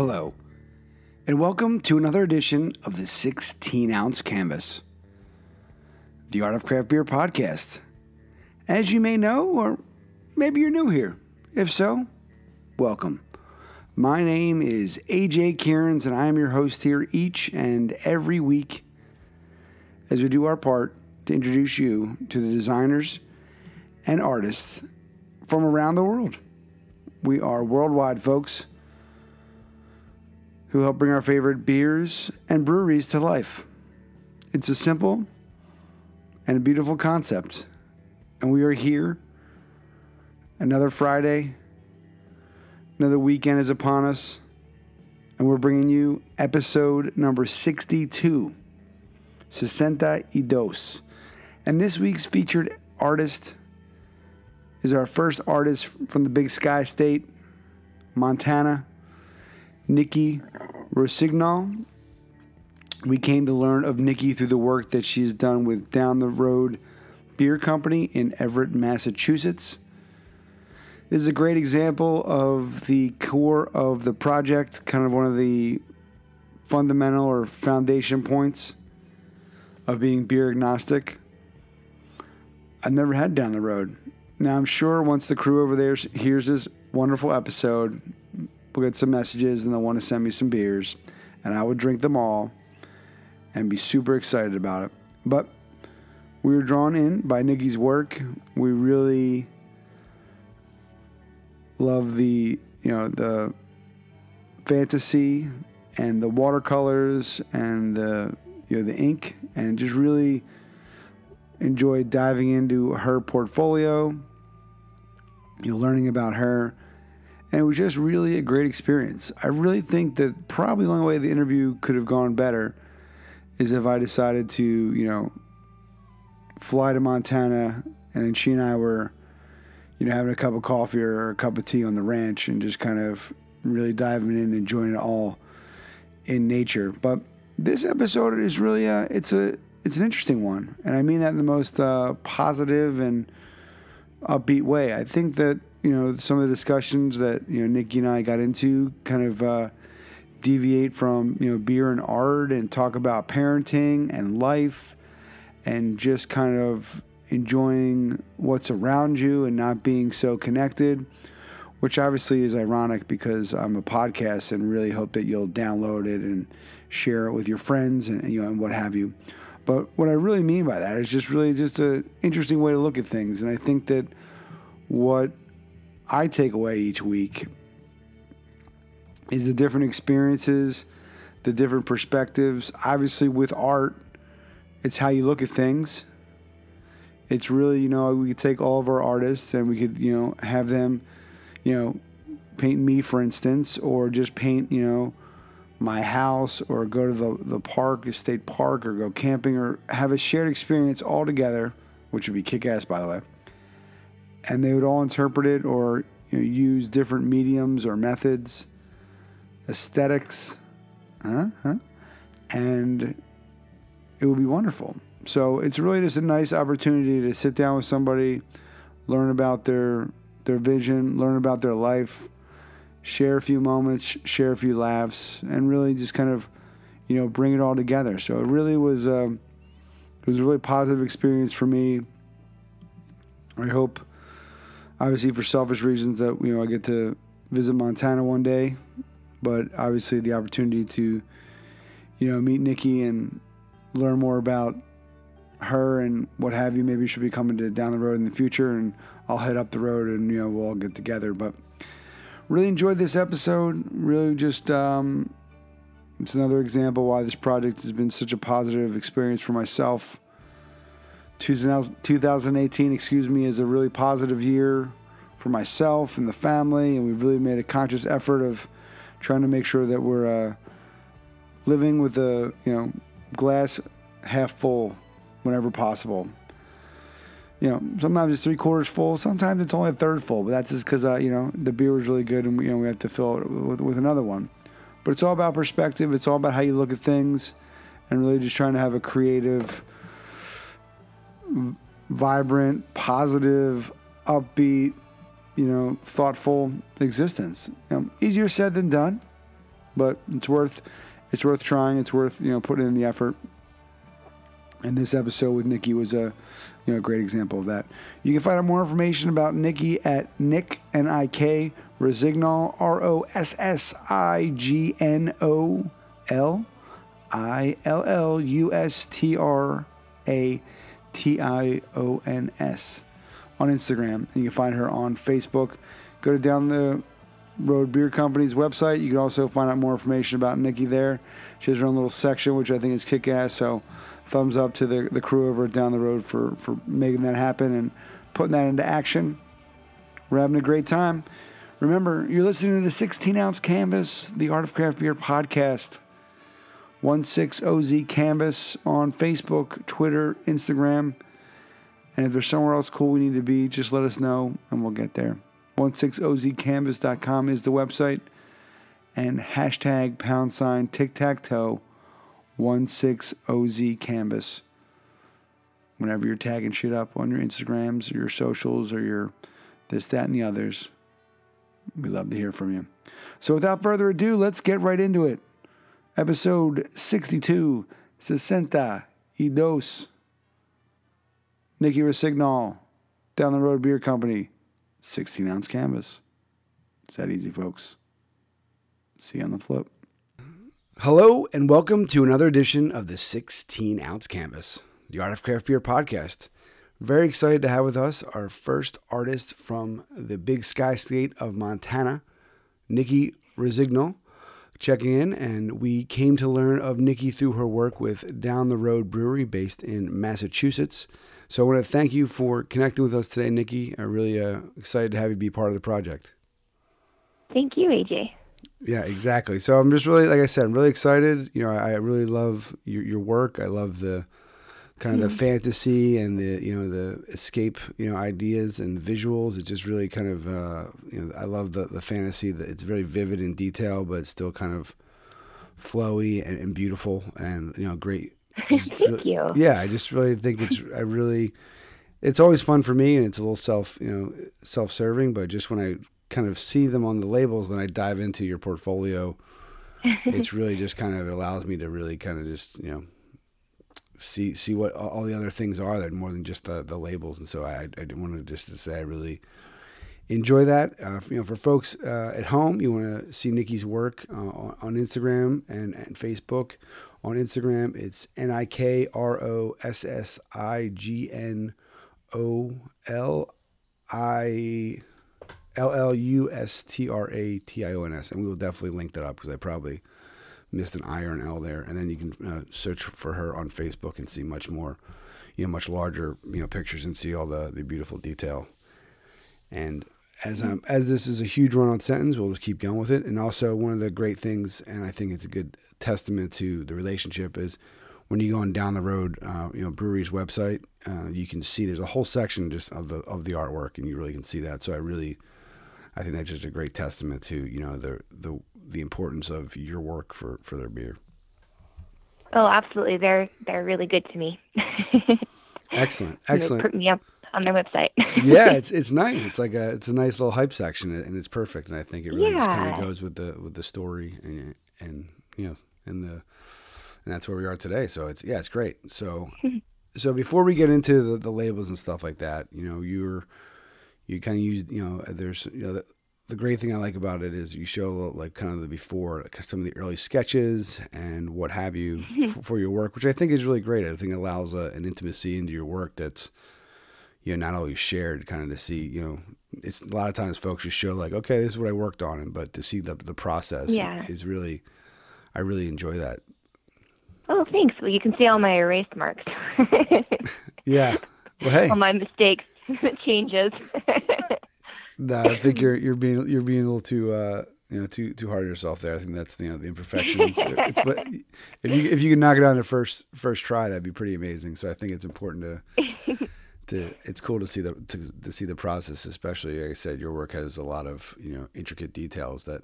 Hello, and welcome to another edition of the 16 ounce canvas, the Art of Craft Beer podcast. As you may know, or maybe you're new here. If so, welcome. My name is AJ Kierans, and I am your host here each and every week as we do our part to introduce you to the designers and artists from around the world. We are worldwide folks who help bring our favorite beers and breweries to life. It's a simple and a beautiful concept. And we are here. Another Friday, another weekend is upon us, and we're bringing you episode number 62, Sesenta y Dos. And this week's featured artist is our first artist from the Big Sky State, Montana, Nikki Rossignol. We came to learn of Nikki through the work that she's done with Down the Road Beer Company in Everett, Massachusetts. This is a great example of the core of the project, kind of one of the fundamental or foundation points of being beer agnostic. I've never had Down the Road. Now, I'm sure once the crew over there hears this wonderful episode, we'll get some messages and they'll want to send me some beers, and I would drink them all and be super excited about it. But we were drawn in by Nikki's work. We really love the you know the fantasy and the watercolors and the you know the ink and just really enjoyed diving into her portfolio you know learning about her and it was just really a great experience i really think that probably the only way the interview could have gone better is if i decided to you know fly to montana and then she and i were you know, having a cup of coffee or a cup of tea on the ranch and just kind of really diving in and enjoying it all in nature. But this episode is really a, it's a, it's an interesting one. And I mean that in the most uh, positive and upbeat way. I think that, you know, some of the discussions that, you know, Nikki and I got into kind of uh, deviate from, you know, beer and art and talk about parenting and life and just kind of enjoying what's around you and not being so connected, which obviously is ironic because I'm a podcast and really hope that you'll download it and share it with your friends and you know and what have you. But what I really mean by that is just really just an interesting way to look at things, and I think that what I take away each week is the different experiences, the different perspectives. Obviously, with art, it's how you look at things it's really you know we could take all of our artists and we could you know have them you know paint me for instance or just paint you know my house or go to the, the park a state park or go camping or have a shared experience all together which would be kick-ass by the way and they would all interpret it or you know, use different mediums or methods aesthetics huh? Huh? and it would be wonderful so it's really just a nice opportunity to sit down with somebody, learn about their their vision, learn about their life, share a few moments, share a few laughs, and really just kind of, you know, bring it all together. So it really was a, it was a really positive experience for me. I hope, obviously, for selfish reasons, that you know I get to visit Montana one day, but obviously the opportunity to, you know, meet Nikki and learn more about her and what have you. Maybe she'll be coming to down the road in the future, and I'll head up the road, and you know we'll all get together. But really enjoyed this episode. Really, just um, it's another example why this project has been such a positive experience for myself. 2018, excuse me, is a really positive year for myself and the family, and we've really made a conscious effort of trying to make sure that we're uh, living with a you know glass half full whenever possible. You know, sometimes it's three quarters full, sometimes it's only a third full, but that's just because uh, you know the beer was really good, and you know we have to fill it with, with another one. But it's all about perspective. It's all about how you look at things, and really just trying to have a creative, vibrant, positive, upbeat, you know, thoughtful existence. You know, easier said than done, but it's worth it's worth trying. It's worth you know putting in the effort. And this episode with Nikki was a you know great example of that. You can find out more information about Nikki at Nick N I K Rossignol R O S S I G N O L I L L U S T R A T I O N S on Instagram. And you can find her on Facebook. Go to Down the Road Beer Company's website. You can also find out more information about Nikki there. She has her own little section, which I think is kick ass. So, thumbs up to the, the crew over at Down the Road for, for making that happen and putting that into action. We're having a great time. Remember, you're listening to the 16 ounce canvas, the Art of Craft Beer podcast. 16OZ Canvas on Facebook, Twitter, Instagram. And if there's somewhere else cool we need to be, just let us know and we'll get there. 16ozcanvas.com is the website. And hashtag pound sign tic tac toe 16OZ Canvas. Whenever you're tagging shit up on your Instagrams or your socials or your this, that, and the others, we love to hear from you. So without further ado, let's get right into it. Episode 62, Sesenta y Dos. Nikki Rossignol, Down the Road Beer Company, 16 ounce canvas. It's that easy, folks. See you on the flip. Hello, and welcome to another edition of the 16 ounce canvas, the Art of Craft Beer podcast. Very excited to have with us our first artist from the big sky state of Montana, Nikki Rossignol, checking in. And we came to learn of Nikki through her work with Down the Road Brewery based in Massachusetts. So I want to thank you for connecting with us today, Nikki. I'm really uh, excited to have you be part of the project. Thank you, AJ. Yeah, exactly. So I'm just really, like I said, I'm really excited. You know, I really love your, your work. I love the kind of mm-hmm. the fantasy and the you know the escape you know ideas and visuals. It just really kind of uh, you know I love the the fantasy that it's very vivid in detail, but still kind of flowy and, and beautiful and you know great. Thank really, you. Yeah, I just really think it's I really it's always fun for me and it's a little self you know self serving, but just when I kind of see them on the labels, then I dive into your portfolio. it's really just kind of it allows me to really kind of just you know see see what all the other things are that more than just the, the labels. And so I I wanted just to say I really enjoy that. Uh, you know, for folks uh, at home, you want to see Nikki's work uh, on Instagram and, and Facebook. On Instagram, it's N I K R O S S I G N O L I L L U S T R A T I O N S, and we will definitely link that up because I probably missed an I or an L there, and then you can uh, search for her on Facebook and see much more, you know, much larger, you know, pictures and see all the the beautiful detail. And as um, as this is a huge run on sentence, we'll just keep going with it. And also one of the great things, and I think it's a good testament to the relationship, is when you go on down the road, uh, you know, brewery's website, uh, you can see there's a whole section just of the of the artwork, and you really can see that. So I really I think that's just a great testament to you know the the the importance of your work for for their beer. Oh, absolutely. They're they're really good to me. excellent, excellent. Put me up on their website. yeah, it's it's nice. It's like a it's a nice little hype section, and it's perfect. And I think it really yeah. just kind of goes with the with the story and and you know and the and that's where we are today. So it's yeah, it's great. So so before we get into the, the labels and stuff like that, you know, you're you kind of use you know there's you know the, the great thing I like about it is you show like kind of the before like some of the early sketches and what have you mm-hmm. f- for your work, which I think is really great. I think it allows a, an intimacy into your work that's you know not always shared. Kind of to see you know it's a lot of times folks just show like okay this is what I worked on, and but to see the the process yeah. is really I really enjoy that. Oh, thanks. Well, you can see all my erased marks. yeah. Well, hey. All my mistakes. changes. no, I think you're you're being you're being a little too uh, you know too too hard on yourself there. I think that's you know the imperfections. it's, but if you if you can knock it out on the first first try, that'd be pretty amazing. So I think it's important to to it's cool to see the to, to see the process, especially like I said, your work has a lot of you know intricate details that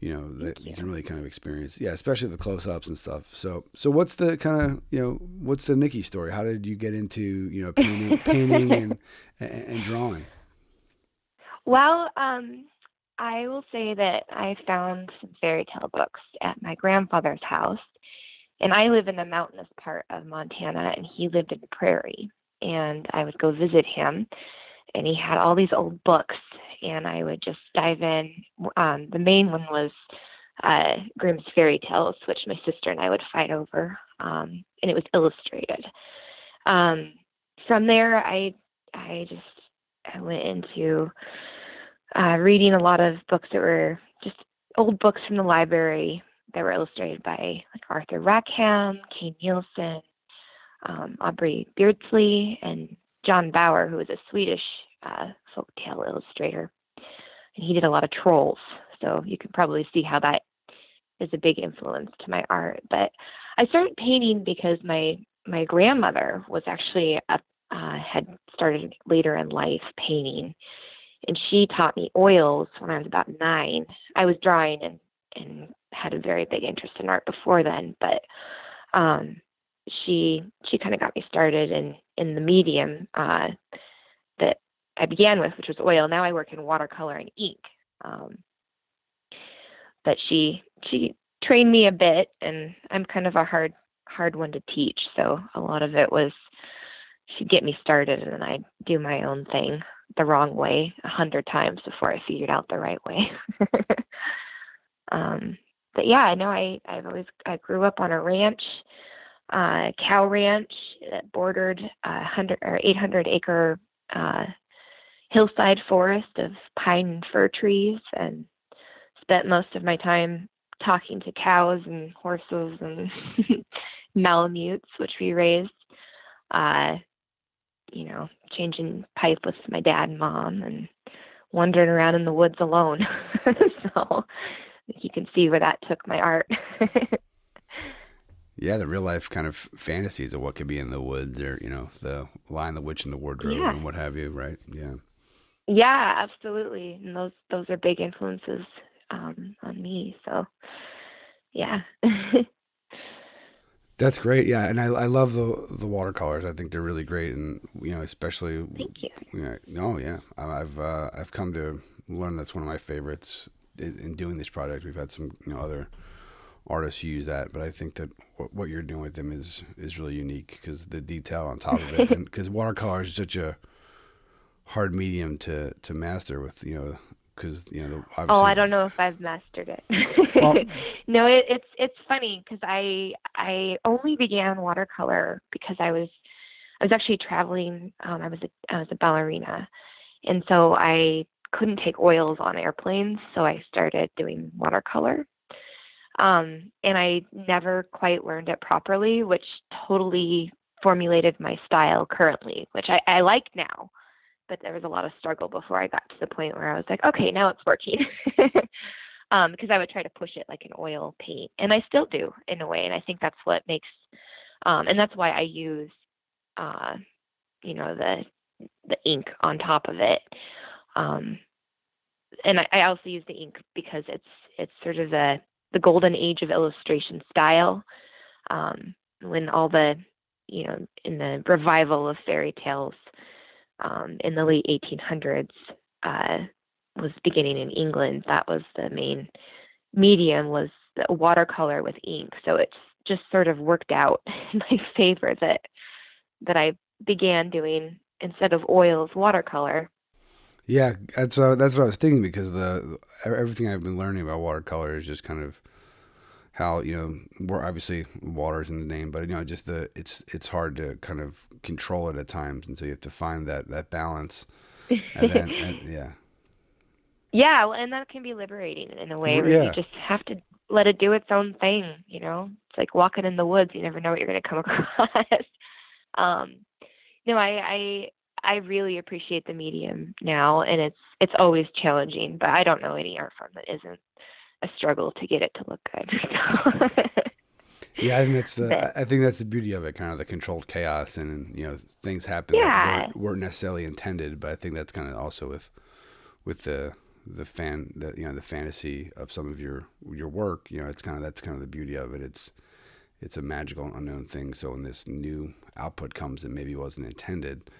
you know that you. you. can really kind of experience yeah especially the close-ups and stuff so so what's the kind of you know what's the nikki story how did you get into you know painting painting and, and, and drawing well um I will say that I found some fairy tale books at my grandfather's house. And I live in the mountainous part of Montana, and he lived in the prairie. And I would go visit him, and he had all these old books, and I would just dive in. Um, the main one was uh, Grimm's Fairy Tales, which my sister and I would fight over, um, and it was illustrated. Um, from there, I I just I went into uh, reading a lot of books that were just old books from the library that were illustrated by like Arthur Rackham, Kay Nielsen, um, Aubrey Beardsley, and John Bauer, who was a Swedish uh, folktale illustrator. He did a lot of trolls, so you can probably see how that is a big influence to my art. But I started painting because my my grandmother was actually a, uh, had started later in life painting, and she taught me oils when I was about nine. I was drawing and and had a very big interest in art before then, but um, she she kind of got me started in in the medium uh, I began with, which was oil. Now I work in watercolor and ink. Um, but she she trained me a bit, and I'm kind of a hard hard one to teach. So a lot of it was she'd get me started, and then I'd do my own thing the wrong way a hundred times before I figured out the right way. um, but yeah, I know I I've always I grew up on a ranch, uh, cow ranch that bordered a hundred or eight hundred acre uh, hillside forest of pine and fir trees, and spent most of my time talking to cows and horses and malamutes, which we raised. Uh, you know, changing pipe with my dad and mom, and wandering around in the woods alone. so you can see where that took my art. yeah, the real life kind of fantasies of what could be in the woods, or you know, the Lion, the Witch, and the Wardrobe, yeah. and what have you, right? Yeah. Yeah, absolutely, and those those are big influences um, on me. So, yeah. That's great, yeah, and I, I love the the watercolors. I think they're really great, and you know, especially. Thank you. Yeah, no, yeah, I've uh, I've come to learn that's one of my favorites in, in doing this project. We've had some you know other artists use that, but I think that what, what you're doing with them is is really unique because the detail on top of it, and because watercolor is such a hard medium to to master with you know because you know. Oh, I don't know if I've mastered it. well, no, it, it's it's funny because I I only began watercolor because I was I was actually traveling. Um, I was a, I was a ballerina, and so I couldn't take oils on airplanes, so I started doing watercolor. Um, and I never quite learned it properly, which totally formulated my style currently, which I, I like now but there was a lot of struggle before I got to the point where I was like, okay, now it's working. um, because I would try to push it like an oil paint, and I still do in a way, and I think that's what makes, um, and that's why I use, uh, you know, the the ink on top of it. Um, and I, I also use the ink because it's it's sort of the the golden age of illustration style. Um, when all the you know in the revival of fairy tales um, in the late 1800s uh, was beginning in England. That was the main medium was watercolor with ink. So it's just sort of worked out in my favor that that I began doing instead of oils watercolor. Yeah, that's that's what I was thinking because the everything I've been learning about watercolor is just kind of how you know we're obviously water's in the name, but you know just the it's it's hard to kind of control it at times, and so you have to find that that balance. And then, and, yeah. Yeah, well, and that can be liberating in a way where yeah. you just have to let it do its own thing. You know, it's like walking in the woods; you never know what you're going to come across. um, no, I, I I really appreciate the medium now, and it's it's always challenging. But I don't know any art form that isn't a struggle to get it to look good. yeah, I think that's the but, I think that's the beauty of it, kind of the controlled chaos, and you know things happen yeah. that weren't, weren't necessarily intended. But I think that's kind of also with with the the fan the you know the fantasy of some of your your work. You know, it's kind of that's kind of the beauty of it. It's it's a magical unknown thing. So when this new output comes that maybe wasn't intended,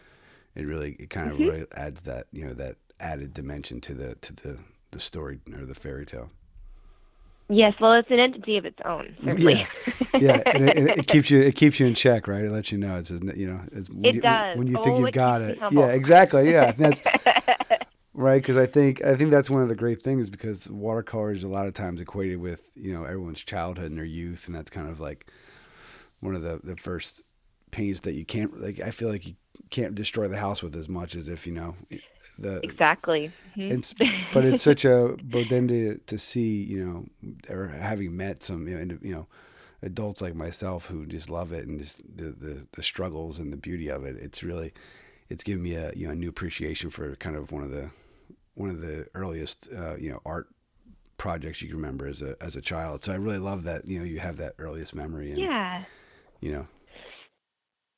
it really it kind of mm-hmm. really adds that you know that added dimension to the to the the story or the fairy tale. Yes, well, it's an entity of its own, certainly. Yeah, yeah, and it, and it keeps you it keeps you in check, right? It lets you know it's you know it's, when It you, does. when you Oh, think you've got it. Yeah, exactly. Yeah, that's right. Because I think I think that's one of the great things because watercolor is a lot of times equated with you know everyone's childhood and their youth, and that's kind of like one of the the first paints that you can't like. I feel like you can't destroy the house with as much as if you know the exactly. Mhm. it's but it's such a but then to to see you know or having met some you know, you know adults like myself who just love it and just the, the the struggles and the beauty of it it's really it's given me a you know a new appreciation for kind of one of the one of the earliest uh, you know art projects you can remember as a as a child so I really love that you know you have that earliest memory and yeah. you know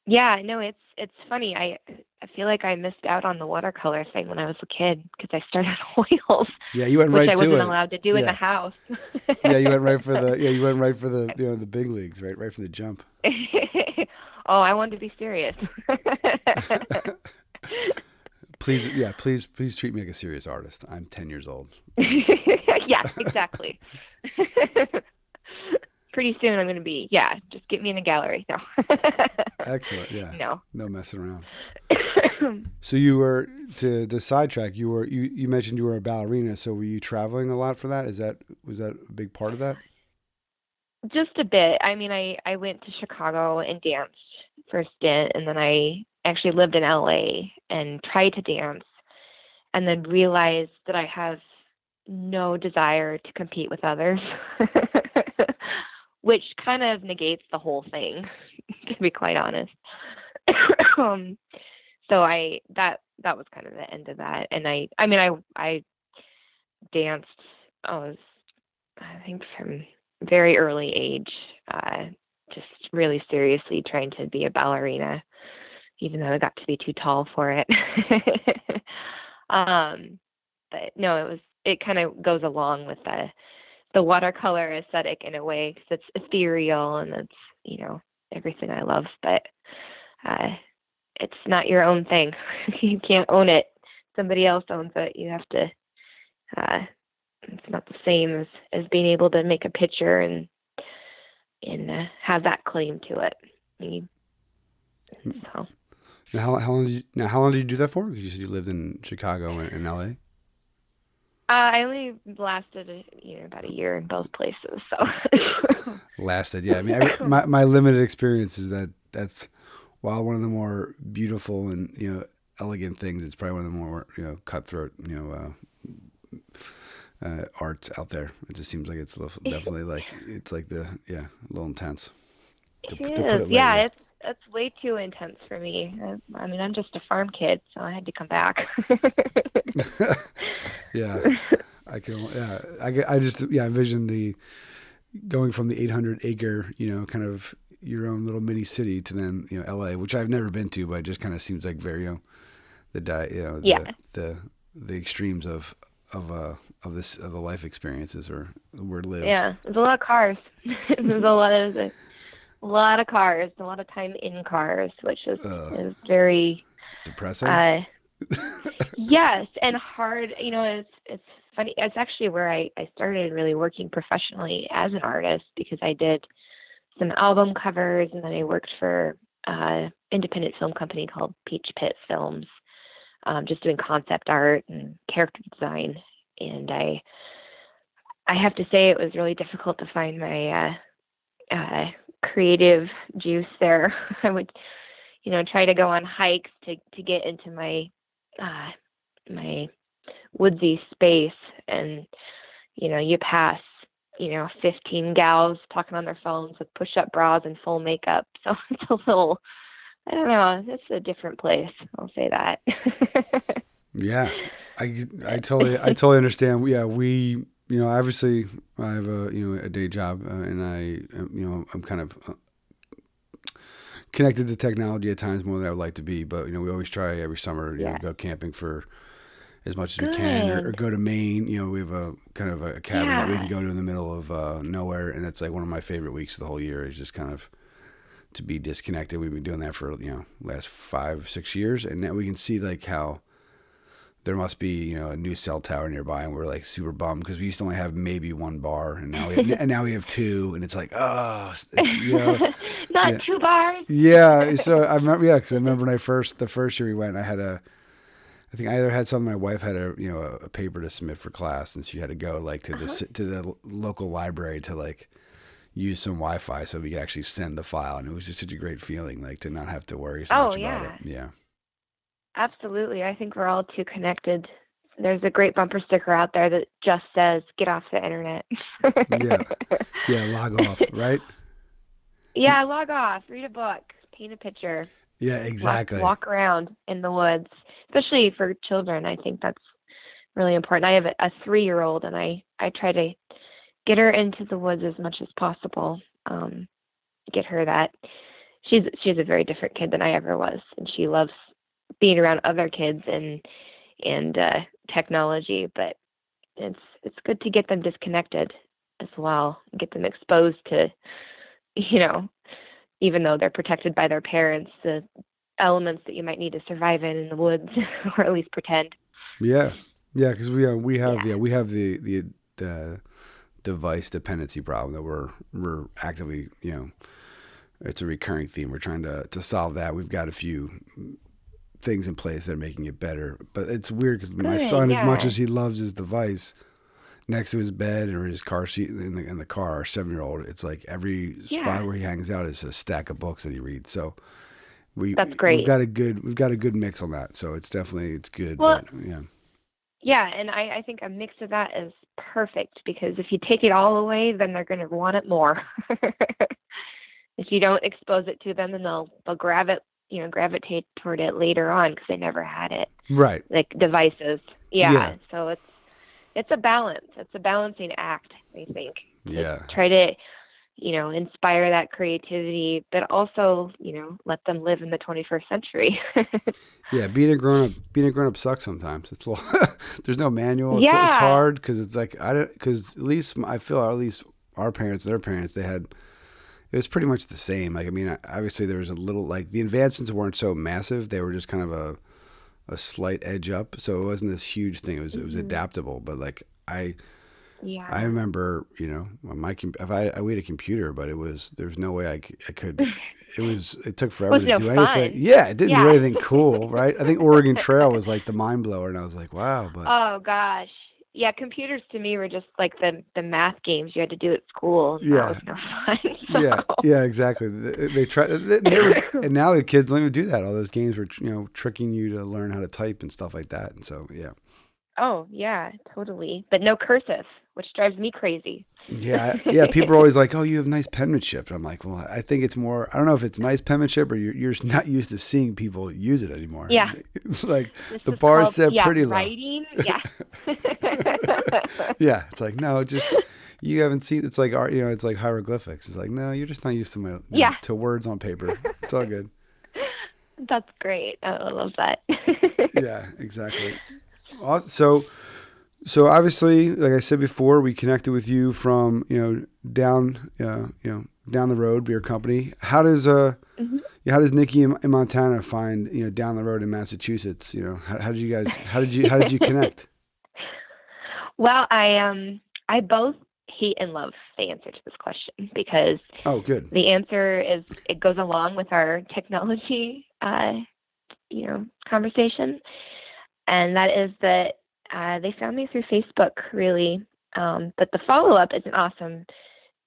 Yeah, no, it's it's funny. I I feel like I missed out on the watercolor thing when I was a kid because I started oils, yeah you went which right I to wasn't allowed to do in the house. yeah you went right for the yeah you went right for the you know the big leagues right right from the jump oh, I wanted to be serious. Please, yeah, please, please treat me like a serious artist. I'm 10 years old. yeah, exactly. Pretty soon I'm going to be, yeah, just get me in the gallery. No. Excellent. Yeah. no. No messing around. So you were to the sidetrack. You were you you mentioned you were a ballerina. So were you traveling a lot for that? Is that was that a big part of that? just a bit. I mean, I I went to Chicago and danced for a stint, and then I actually lived in LA and tried to dance, and then realized that I have no desire to compete with others, which kind of negates the whole thing, to be quite honest. um, so I that that was kind of the end of that, and I I mean I I danced. I was I think from very early age, uh, just really seriously trying to be a ballerina, even though I got to be too tall for it. um, but no, it was it kind of goes along with the the watercolor aesthetic in a way because it's ethereal and it's you know everything I love, but uh, it's not your own thing. you can't own it. Somebody else owns it. You have to. Uh, it's not the same as, as being able to make a picture and and uh, have that claim to it. You- So Now how, how long did you now how long did you do that for? 'Cause You said you lived in Chicago and in LA. Uh, I only lasted a, you know about a year in both places. So Lasted, yeah. I mean, I, my my limited experience is that that's while one of the more beautiful and you know elegant things, it's probably one of the more you know cutthroat you know uh, uh, arts out there. It just seems like it's definitely like it's like the yeah a little intense. To, it to yeah, it's it's way too intense for me. I, I mean, I'm just a farm kid, so I had to come back. yeah, I can. Yeah, I, I just yeah envision the going from the 800 acre, you know, kind of your own little mini city to then you know L.A., which I've never been to, but it just kind of seems like very you know the di- you know the, Yeah. the the extremes of of uh of this of the life experiences or where it lives. yeah, there's a lot of cars. there's a lot of a lot of cars, a lot of time in cars, which is is very Depressing. Uh, yes, and hard. You know, it's it's funny. It's actually where I I started really working professionally as an artist because I did some album covers, and then I worked for uh, independent film company called Peach Pit Films, um, just doing concept art and character design. And I I have to say it was really difficult to find my uh, uh, creative juice there. I would you know try to go on hikes to to get into my uh my woodsy space and you know you pass you know 15 gals talking on their phones with push up bras and full makeup so it's a little i don't know it's a different place i'll say that Yeah, I I totally I totally understand. Yeah, we you know obviously I have a you know a day job uh, and I um, you know I'm kind of uh, connected to technology at times more than I would like to be. But you know we always try every summer you know Yeah. go camping for as much as we can or, or go to Maine. You know we have a kind of a cabin that we can go to in the middle of uh, nowhere, and that's like one of my favorite weeks of the whole year. Is just kind of to be disconnected. We've been doing that for you know last five six years, and now we can see like how there must be you know a new cell tower nearby, and we're like super bummed because we used to only have maybe one bar, and now we have, and now we have two, and it's like oh, it's, you know, Not yeah. two bars. yeah. So I remember, yeah, because I remember when I first the first year we went, I had a, I think I either had something. My wife had a you know a, a paper to submit for class, and she had to go like to the Uh-huh. to the local library to like use some Wi-Fi so we could actually send the file, and it was just such a great feeling, like to not have to worry so Oh, much yeah. about it. Yeah. Absolutely. I think we're all too connected. There's a great bumper sticker out there that just says, get off the internet. Yeah. Yeah. Log off, right? yeah, log off, read a book, paint a picture, Yeah. walk- Exactly. walk, around in the woods, especially for children. I think that's really important. I have a, a three year old, and I, I try to get her into the woods as much as possible. Um, get her that. She's she's a very different kid than I ever was, and she loves being around other kids and and uh, technology. But it's it's good to get them disconnected as well, get them exposed to, you know, even though they're protected by their parents, the elements that you might need to survive in in the woods, or at least pretend. Yeah, yeah, because we uh, we have Yeah. yeah. we have the the the device dependency problem that we're we're actively you know it's a recurring theme. We're trying to to solve that. We've got a few things in place that are making it better, but it's weird because my Good, son, as much as he loves his device. Next to his bed or his car seat in the in the car, our seven year old, it's like every Yeah. spot where he hangs out is a stack of books that he reads. So we That's We've great. got a good we've got a good mix on that. So it's definitely it's good. Well, but, yeah. Yeah, and I, I think a mix of that is perfect because if you take it all away, then they're going to want it more. if you don't expose it to them, then they'll they'll grab it, you know, gravitate toward it later on because they never had it, Right. like devices. Yeah, Yeah. so it's it's a balance. It's a balancing act. I think. Yeah. Try to, you know, inspire that creativity, but also, you know, let them live in the 21st century. Yeah, being a grown up, being a grown up sucks sometimes. It's a little, there's no manual. It's, it's hard because it's like I don't because at least I feel at least our parents, their parents, they had it was pretty much the same. Like I mean, obviously there was a little like the advancements weren't so massive. They were just kind of a a slight edge up, so it wasn't this huge thing. It was it was Mhm. adaptable. But like I yeah. I remember you know when my if I, I we had a computer, but it was there was no way I, I could. It was it took forever Was to do fun. anything. Yeah, it didn't do anything cool, right? I think Oregon Trail was like the mind blower, and I was like, wow. But Oh gosh. Yeah, computers to me were just like the the math games you had to do at school. Yeah. That was no fun. so- yeah, yeah, exactly. They, they try, they, they were, and now the kids don't even do that. All those games were you know tricking you to learn how to type and stuff like that. And so yeah, Oh yeah, totally. But no cursive, which drives me crazy. yeah, yeah. People are always like, "Oh, you have nice penmanship." And I'm like, "Well, I think it's more. I don't know if it's nice penmanship or you're you're just not used to seeing people use it anymore." Yeah. it's like This The bar called, set yeah, pretty low. Writing, yeah. yeah, it's like no, just you haven't seen. It's like art, you know, it's like hieroglyphics. It's like no, you're just not used to my you know, to words on paper. It's all good. That's great. I love that. yeah, exactly. Aw- So, so obviously, like I said before, we connected with you from you know down uh, you know down the road, beer company. How does uh Mhm. how does Nikki in, in Montana find you know down the road in Massachusetts? You know, how, how did you guys how did you how did you connect? well, I um I both hate and love the answer to this question because Oh, good. the answer is it goes along with our technology uh, you know conversation and that is that uh, they found me through facebook really. Um, but the follow-up is an awesome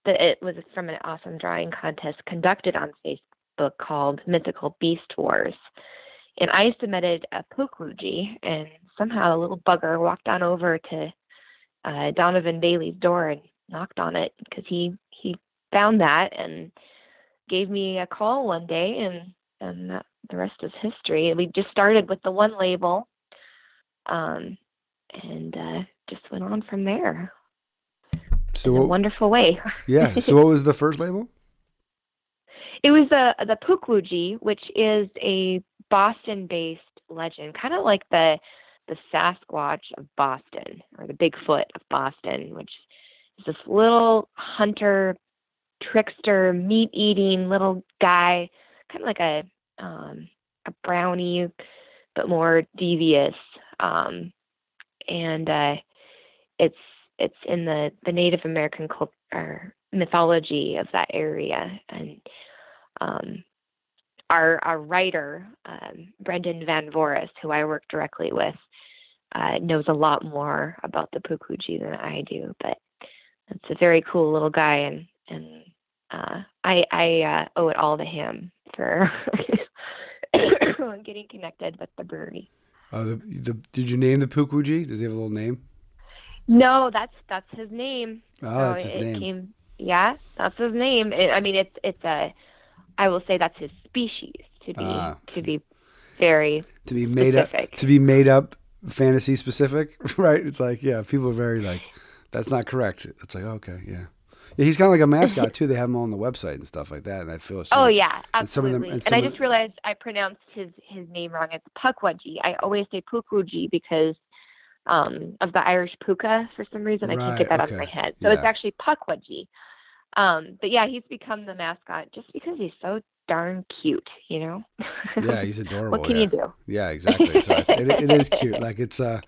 that it was from an awesome drawing contest conducted on facebook called mythical beast wars. And i submitted a Pukuji and somehow a little bugger walked on over to uh, donovan bailey's door and knocked on it because he he found that and gave me a call one day and and the rest is history. We just started with the one label um and uh just went on from there So in a what, wonderful way yeah. So what was the first label? it was the the Pukuji, which is a Boston based legend, kind of like the the Sasquatch of Boston or the Bigfoot of Boston, which is this little hunter trickster meat eating little guy, kind of like a um a brownie but more devious. Um, and uh, it's it's in the the Native American culture mythology of that area, and um, our our writer um, Brendan Van Voris, who I work directly with, uh, knows a lot more about the Pukuji than I do. But it's a very cool little guy, and and uh, I I uh, owe it all to him for getting connected with the brewery. Oh, the, the, did you name the Pukuji? Does he have a little name? No, that's that's his name. Oh, so that's his name. Came, yeah, that's his name. It, I mean, it's it's a. I will say that's his species to be uh, to be very to be made specific. up to be made up fantasy specific, right? It's like yeah, people are very like that's not correct. It's like okay, yeah. Yeah, he's kind of like a mascot too. They have him on the website and stuff like that, and I feel. Oh yeah, absolutely. And, some of them, and, and I just realized I pronounced his his name wrong. It's Pukwudgie. I always say Pukuji because um, of the Irish puka for some reason. Right, I can't get that okay. out of my head. So yeah. it's actually Pukwudgie. Um, but yeah, he's become the mascot just because he's so darn cute, you know. yeah, he's adorable. what can yeah. you do? Yeah, exactly. So it, it is cute. Like it's uh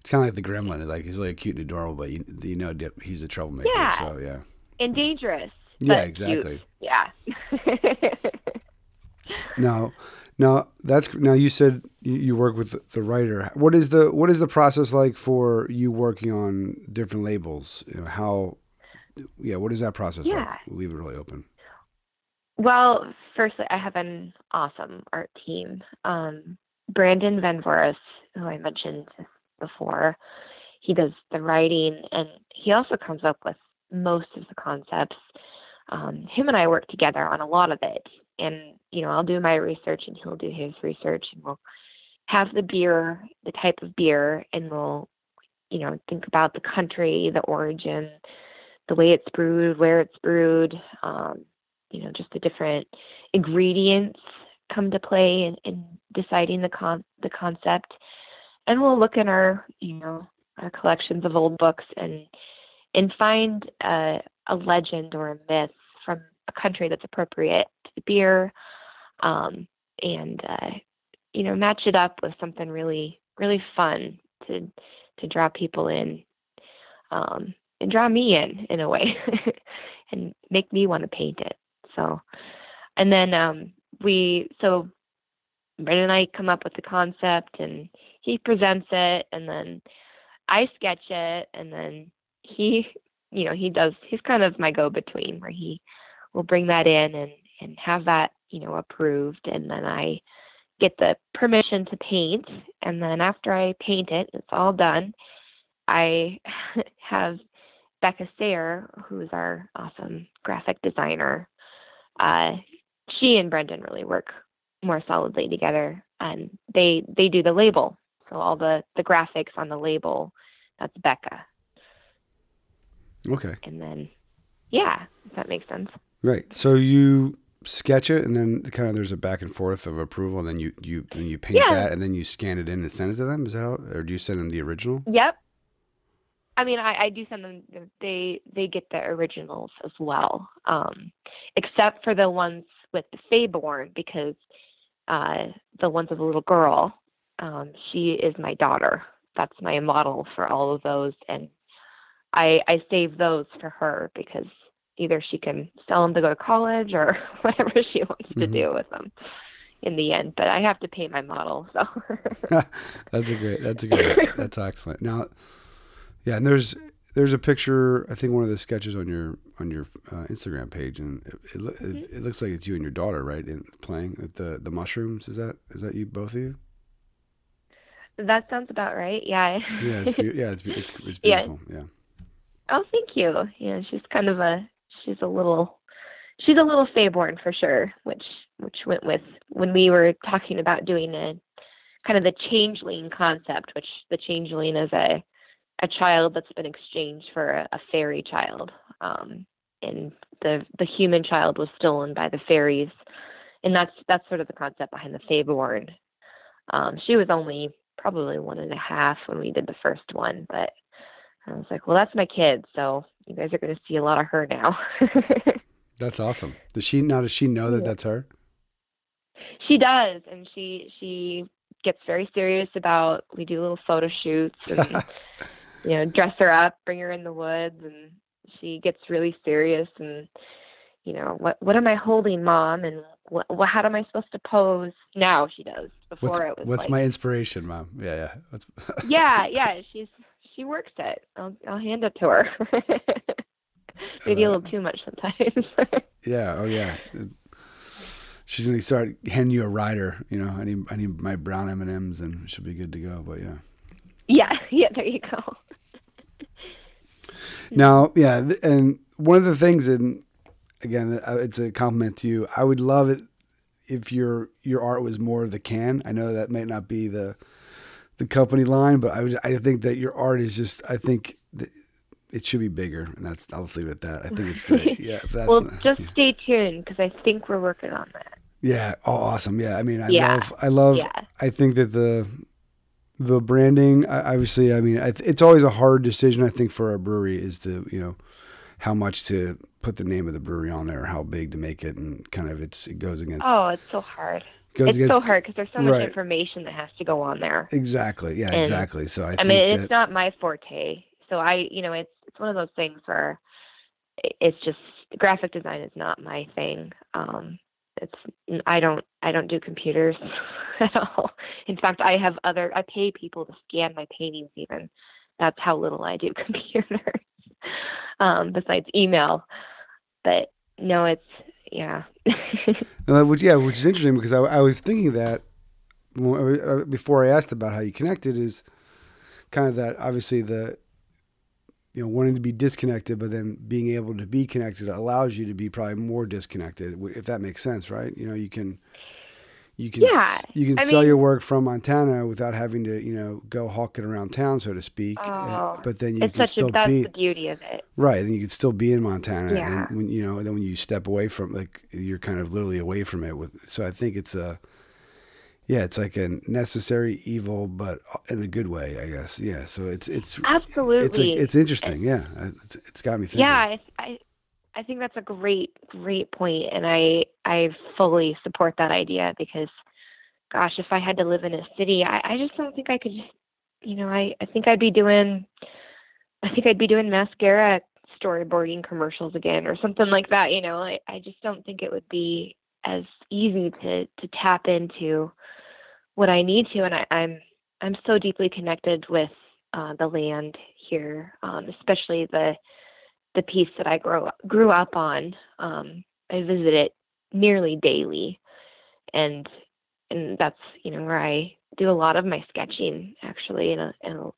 it's kind of like the gremlin. Like he's really cute and adorable, but you, you know he's a troublemaker. Yeah. So yeah. And dangerous. Yeah, exactly. Yeah. now, now that's now you said you, you work with the writer. What is the what is the process like for you working on different labels? You know, how yeah, what is that process yeah. like? We'll leave it really open. Well, firstly, I have an awesome art team. Um, Brandon Van Voris, who I mentioned before, he does the writing and he also comes up with most of the concepts. Um, him and I work together on a lot of it. And, you know, I'll do my research and he'll do his research and we'll have the beer, the type of beer, and we'll, you know, think about the country, the origin, the way it's brewed, where it's brewed, um, you know, just the different ingredients come to play in, in deciding the con the concept. And we'll look in our, you know, our collections of old books and and find a, a legend or a myth from a country that's appropriate to the beer, um, and uh, you know, match it up with something really, really fun to to draw people in, um, and draw me in in a way, and make me want to paint it. So, and then um, we so Brandon and I come up with the concept, and he presents it, and then I sketch it, and then he, you know, he does. He's kind of my go-between, where he will bring that in and and have that, you know, approved, and then I get the permission to paint, and then after I paint it, it's all done. I have Becca Sayer, who is our awesome graphic designer, uh, she and Brendan really work more solidly together, and they they do the label. So all the the graphics on the label, that's Becca. Okay. And then, yeah, if that makes sense. Right. So you sketch it, and then kind of there's a back and forth of approval, and then you you and you paint yeah. that, and then you scan it in and send it to them. Is that how, or do you send them the original? Yep. I mean, I, I do send them. They they get the originals as well, um, except for the ones with the Feyborn because uh, the ones with the little girl. Um, she is my daughter. That's my model for all of those, and I I save those for her because either she can sell them to go to college or whatever she wants mm-hmm. to do with them in the end. But I have to pay my model, so that's a great. That's a good. That's excellent. Now yeah, and there's there's a picture. I think one of the sketches on your on your uh, Instagram page, and it, it, mm-hmm. it, it, looks like it's you and your daughter, right, in playing with the the mushrooms. Is that is that you both of you? That sounds about right. Yeah. yeah, it's be- yeah, it's, it's, it's beautiful. Yeah. yeah. Oh, thank you. Yeah, she's kind of a she's a little she's a little Feyborn for sure, which which went with when we were talking about doing a kind of the changeling concept, which the changeling is a a child that's been exchanged for a, a fairy child. Um, and the the human child was stolen by the fairies, and that's that's sort of the concept behind the Feyborn. Um, she was only probably one and a half when we did the first one, but I was like, well, that's my kid, so you guys are going to see a lot of her now. that's awesome. Does she now? Does she know that that's her? She does, and she she gets very serious about. We do little photo shoots and you know dress her up, bring her in the woods, and she gets really serious and you know what what am I holding, mom, and what, what how am I supposed to pose? Now she does. Before What's, it was what's like, my inspiration, mom? Yeah, yeah. Yeah, yeah. She's she works it. I'll I'll hand it to her. Maybe a Uh, little too much sometimes. yeah. Oh, yeah. She's gonna start handing you a rider. You know, I need I need my brown M and M's, and she'll be good to go. But yeah. yeah, yeah. There you go. Now, yeah, and one of the things, and again, uh, it's a compliment to you. I would love it if your your art was more of the can. I know that might not be the the company line, but I would, I think that your art is just. I think it should be bigger, and that's. I'll just leave it at that. I think it's great. Yeah, if that's well, not- just yeah. stay tuned because I think we're working on that. Yeah. Oh, awesome. Yeah. I mean, I Yeah. love. I love. Yeah. I think that the the branding. I- Obviously, I mean, it's always a hard decision. I think for a brewery is to you know how much to put the name of the brewery on there, how big to make it, and kind of it's it goes against. Oh, it's so hard. It's against so hard because there's so much right. information that has to go on there. Exactly. Yeah. And, exactly. So I, I think mean, that, it's not my forte. So I, you know, it's it's one of those things where it's just graphic design is not my thing. Um, it's I don't I don't do computers at all. In fact, I have other I pay people to scan my paintings. Even that's how little I do computers. um, besides email, but no, it's yeah. Uh, which yeah, which is interesting because I, I was thinking that was- uh, before I asked about how you connected is kind of that obviously the you know wanting to be disconnected, but then being able to be connected allows you to be probably more disconnected, if that makes sense, right? You know, you can you can Yeah, s- you can I sell mean- your work from Montana without having to you know go hawk it around town, so to speak. uh, Oh, but then you it's can such still a that's be the beauty of it. Right, and you can still be in Montana, Yeah. and when you know, and then when you step away from, like, you're kind of literally away from it. With so, I think it's a, yeah, it's like a necessary evil, but in a good way, I guess. Yeah, so it's it's Absolutely. it's a, it's interesting. Yeah, it's, it's got me thinking. yeah I, I think that's a great great point and i i fully support that idea because gosh if i had to live in a city i i just don't think i could just you know i i think i'd be doing i think i'd be doing mascara storyboarding commercials again or something like that you know? I i just don't think it would be as easy to to tap into what i need to and i i'm i'm so deeply connected with uh, the land here um, especially the the piece that I grew grew up on. Um, I visit it nearly daily, and and that's you know where I do a lot of my sketching actually, and, uh, and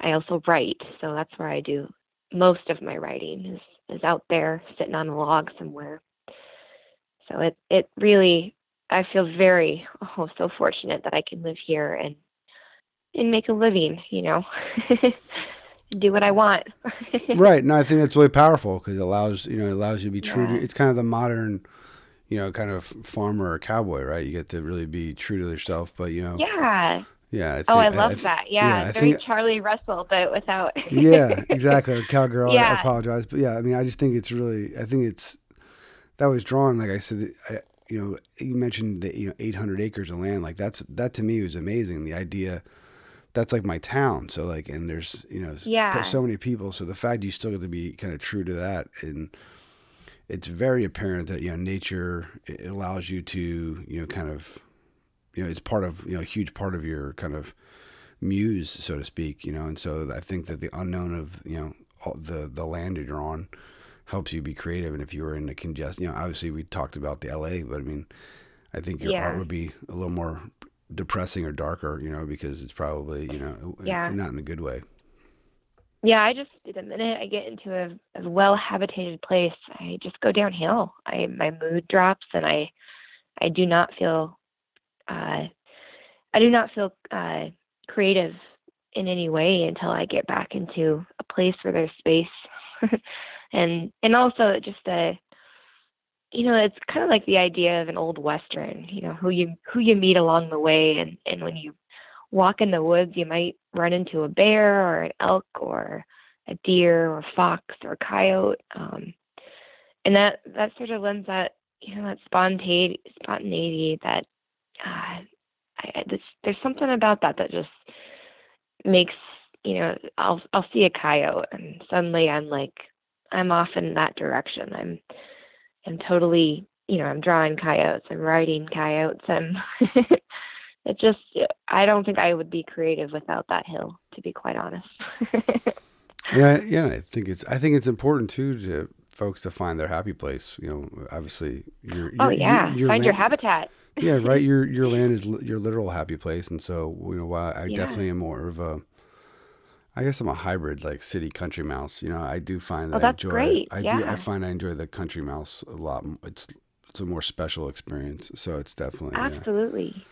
I also write. So that's where I do most of my writing is is out there sitting on a log somewhere. So it it really I feel very oh so fortunate that I can live here and and make a living. You know. do what I want. right. No, I think that's really powerful because it allows you know it allows you to be true to. It's kind of the modern, you know, kind of farmer or cowboy, right? You get to really be true to yourself, but you know, yeah. yeah. I Oh, I think- love th- that. yeah, Yeah, very think- Charlie Russell, but without. yeah, exactly. Cowgirl. I- I apologize, but yeah, I mean, I just think it's really. I think it's that was drawn. Like I said, I, you know, you mentioned the you know 800 acres of land. Like that's that to me was amazing. The idea that's like my town. So like, and there's you know, Yeah. there's so many people. So the fact you still get to be kind of true to that, and it's very apparent that you know nature it allows you to you know kind of you know it's part of you know a huge part of your kind of muse so to speak you know and so i think that the unknown of you know all the the land you're on helps you be creative and if you were in the congest you know obviously we talked about the la but i mean i think your art would be a little more depressing or darker you know because it's probably you know Yeah. not in a good way yeah, I just the minute I get into a, a well habitated place, I just go downhill. I my mood drops, and I I do not feel uh, I do not feel uh, creative in any way until I get back into a place where there's space, and and also just a you know it's kind of like the idea of an old western. You know who you who you meet along the way, and and when you walk in the woods, you might run into a bear or an elk or a deer or a fox or a coyote, um, and that that sort of lends that you know that spontaneity, spontaneity that uh, I, there's, there's something about that that just makes you know I'll I'll see a coyote and suddenly I'm like I'm off in that direction. I'm I'm totally you know I'm drawing coyotes. I'm writing coyotes. I'm it just I don't think I would be creative without that hill. To be quite honest. yeah, yeah. I think it's I think it's important too to folks to find their happy place. You know, obviously, you're, oh yeah, your, your find land, your habitat. yeah, right. Your your land is your literal happy place, and so you know, while I yeah. definitely am more of a, I guess I'm a hybrid, like city country mouse. You know, I do find that oh, I enjoy. Great. I yeah. do. I find I enjoy the country mouse a lot. It's it's a more special experience. So it's definitely absolutely. Yeah.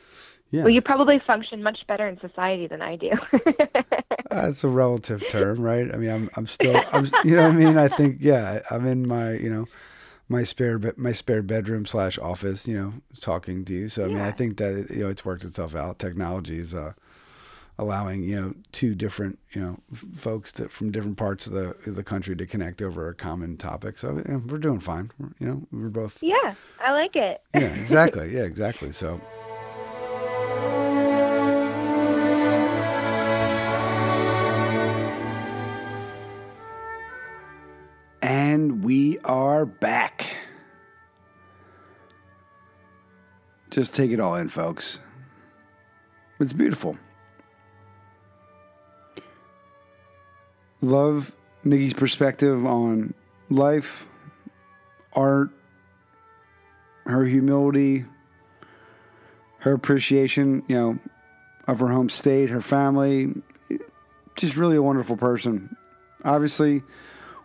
Yeah. Well, you probably function much better in society than I do. That's a relative term, right? I mean, I'm I'm still, I'm, you know what I mean? I think, yeah, I'm in my, you know, my spare my spare bedroom slash office, you know, talking to you. So I yeah. mean, I think that it, you know it's worked itself out. Technology is uh, allowing you know two different you know folks to, from different parts of the of the country to connect over a common topic. So yeah, we're doing fine. We're, you know, we're both. Yeah, I like it. yeah, exactly. Yeah, exactly. So. And we are back. Just take it all in, folks. It's beautiful. Love Nikki's perspective on life, art, her humility, her appreciation, you know, of her home state, her family. Just really a wonderful person. Obviously,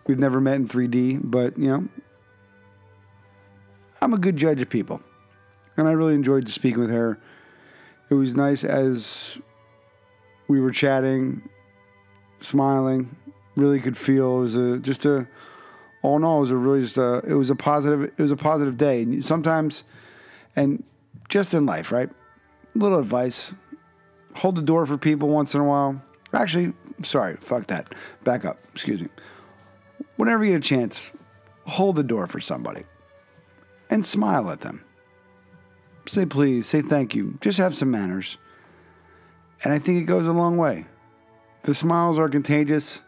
We've never met in 3D, but you know, I'm a good judge of people. And I really enjoyed speaking with her. It was nice as we were chatting, smiling, really could feel it was a just a all in all it was a really just a it was a positive it was a positive day. Sometimes and just in life, right? A little advice. Hold the door for people once in a while. Actually, sorry, fuck that. Back up. Excuse me whenever you get a chance, hold the door for somebody and smile at them. Say please, say thank you. Just have some manners. And I think it goes a long way. The smiles are contagious.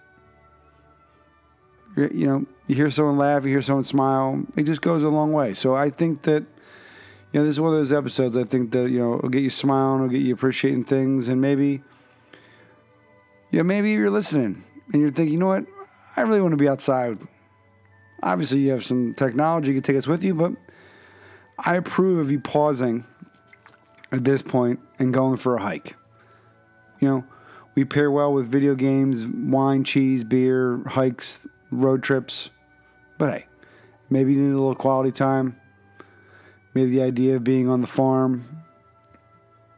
You're, know, you hear someone laugh, you hear someone smile. It just goes a long way. So I think that, you know, this is one of those episodes I think that, you know, it'll get you smiling, it'll get you appreciating things. And maybe, yeah, maybe you're listening and you're thinking, you know what? I really want to be outside. Obviously, you have some technology you can take us with you, but I approve of you pausing at this point and going for a hike. You know, we pair well with video games, wine, cheese, beer, hikes, road trips. But hey, maybe you need a little quality time. Maybe the idea of being on the farm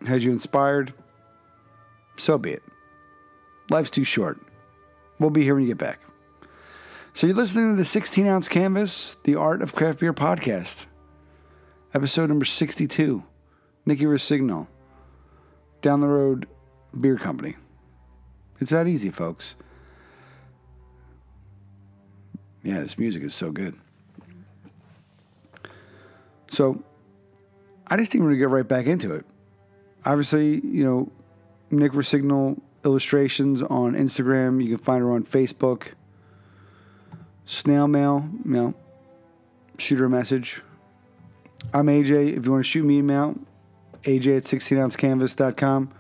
has you inspired. So be it. Life's too short. We'll be here when you get back. So you're listening to the 16 ounce canvas, the Art of Craft Beer podcast, episode number 62. Nikki Rossignol, down the road beer company. It's that easy, folks. Yeah, this music is so good. So, I just think we're going to get right back into it. Obviously, you know, Nick Rossignol illustrations on Instagram. You can find her on Facebook snail mail, you know, shoot her a message. I'm AJ. If you want to shoot me an email, AJ at 16ouncecanvas.com.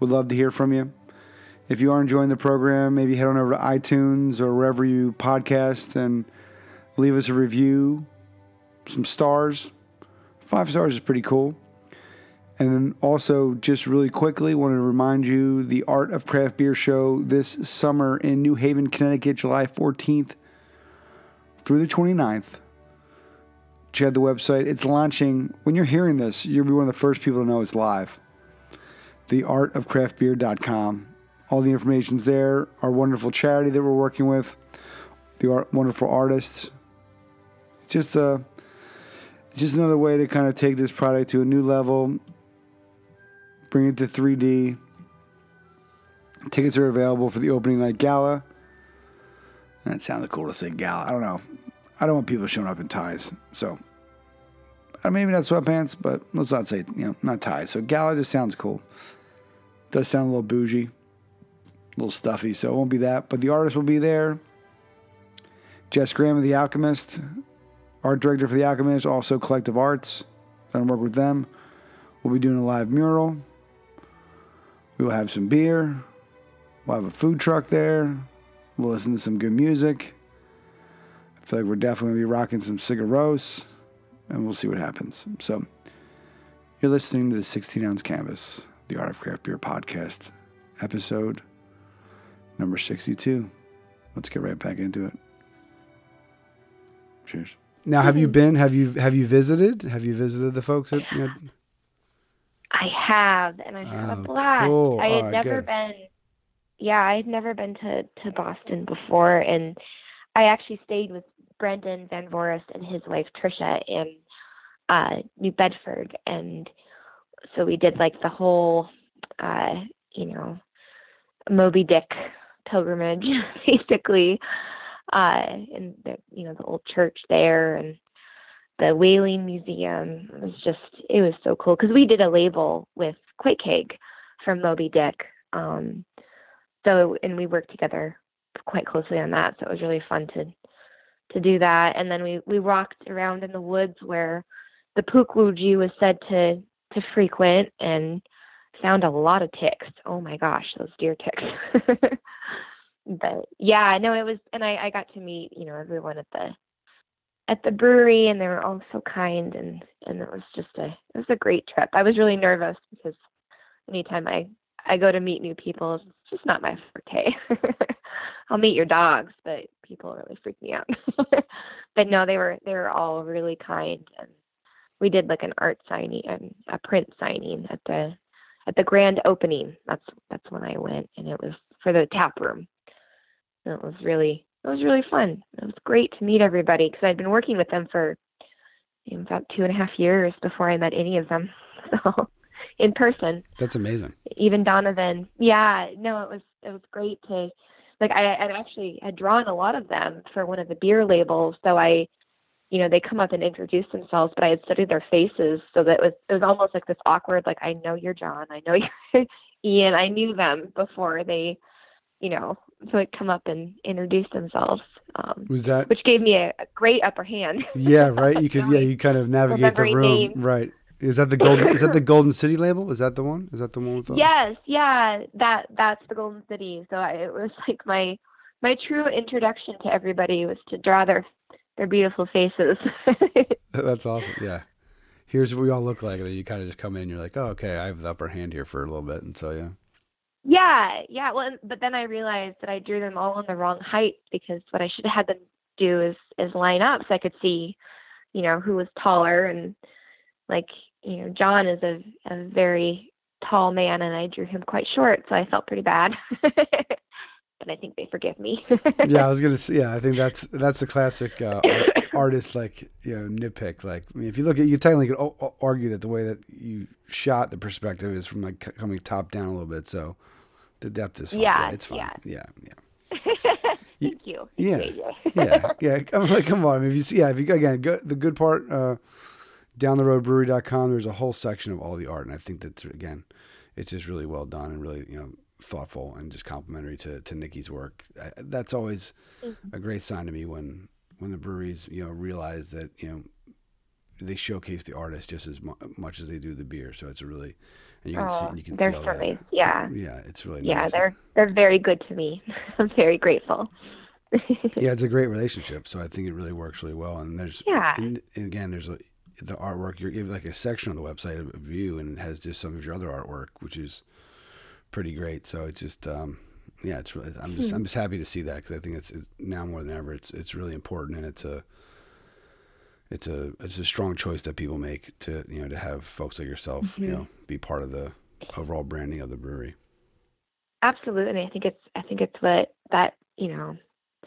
Would love to hear from you. If you are enjoying the program, maybe head on over to iTunes or wherever you podcast and leave us a review, some stars. Five stars is pretty cool. And then also, just really quickly, want to remind you the Art of Craft Beer show this summer in New Haven, Connecticut, July 14th through the 29th. Check out the website. It's launching. When you're hearing this, you'll be one of the first people to know it's live. Theartofcraftbeer.com. All the information's there. Our wonderful charity that we're working with, the art, wonderful artists. Just a, it's just another way to kind of take this product to a new level, bring it to 3D. Tickets are available for the opening night gala. That sounded cool to say gala. I don't know. I don't want people showing up in ties. So uh, maybe not sweatpants, but let's not say you know not ties. So gala just sounds cool. Does sound a little bougie, a little stuffy. So it won't be that, but the artist will be there. Jess Graham of the Alchemist, art director for the Alchemist, also Collective Arts. Gonna work with them. We'll be doing a live mural. We will have some beer. We'll have a food truck there. We'll listen to some good music. I feel like we're definitely going to be rocking some cigaros, and we'll see what happens. So, you're listening to the 16 ounce canvas, the Art of Craft Beer podcast, episode number 62. Let's get right back into it. Cheers. Now, have you been? Have you have you visited? Have you visited the folks at? You know, I have, and I had Oh, a blast. cool. I had Oh, never good. been. Yeah, I had never been to to Boston before, and I actually stayed with Brendan Van Voris and his wife Trisha in uh, New Bedford, and so we did like the whole, uh, you know, Moby Dick pilgrimage, basically, uh, and the you know the old church there and the Whaling Museum. It was just it was so cool because we did a label with Queequeg from Moby Dick. Um, so and we worked together quite closely on that. So it was really fun to to do that. And then we we walked around in the woods where the Pukuji was said to to frequent and found a lot of ticks. Oh my gosh, those deer ticks. but yeah, no, it was, and I I got to meet you know everyone at the at the brewery, and they were all so kind, and and it was just a it was a great trip. I was really nervous because anytime I I go to meet new people, it's just not my forte. I'll meet your dogs, but people really freak me out. but no, they were they were all really kind, and we did like an art signing and a print signing at the at the grand opening. That's that's when I went, and it was for the tap room. And it was really it was really fun. It was great to meet everybody because I'd been working with them for you know, about two and a half years before I met any of them. So in person, that's amazing. even Donovan. Yeah, no, it was it was great to like I I actually had drawn a lot of them for one of the beer labels, so I you know, they come up and introduce themselves, but I had studied their faces so that it was it was almost like this awkward like I know you're John, I know you're Ian, I knew them before they you know, so they'd come up and introduce themselves. Um Was that? which gave me a, a great upper hand. Yeah, right. You could. Yeah, you kind of navigate the room. names. Right. Is that the golden? is that the Golden City label? Is that the one? Is that the one with the? Yes, yeah, that that's the Golden City. So I, it was like my my true introduction to everybody was to draw their their beautiful faces. That's awesome. Yeah. Here's what we all look like, you kind of just come in. You're like, oh, okay, I have the upper hand here for a little bit, and so yeah. yeah, yeah. Well, but then I realized that I drew them all on the wrong height because what I should have had them do is is line up so I could see, you know, who was taller and like you know John is a a very tall man and I drew him quite short, so I felt pretty bad. but I think they forgive me. Yeah, I was gonna say. Yeah, I think that's that's a classic uh, artist like you know nitpick. Like, I mean, if you look at, you technically could o- argue that the way that you shot the perspective is from like coming top down a little bit. So the depth is fine. Yeah, it's fine. yeah. Yeah, yeah. Thank you. Yeah. Yeah, yeah. I'm like, come on. If you see, yeah, if you again, go, the good part, uh, down the road brewery.com, there's a whole section of all the art, and I think that again, it's just really well done and really you know thoughtful and just complimentary to to Nikki's work. I, that's always mm-hmm. a great sign to me when when the breweries you know realize that you know they showcase the artist just as mu- much as they do the beer. So it's a really and you can Oh, see you can they're see all that. Yeah. Yeah, it's really Yeah, nice. they're they're very good to me. I'm very grateful. yeah, it's a great relationship. So I think it really works really well. And there's Yeah. and, and again, there's a, the artwork. You're you like a section on the website of you, and it has just some of your other artwork, which is pretty great. So it's just um, yeah, it's really. I'm just I'm just happy to see that because I think it's, it's now more than ever. It's it's really important, and it's a it's a it's a strong choice that people make to you know to have folks like yourself you Mhm. know be part of the overall branding of the brewery. Absolutely. I think it's I think it's what that, you know,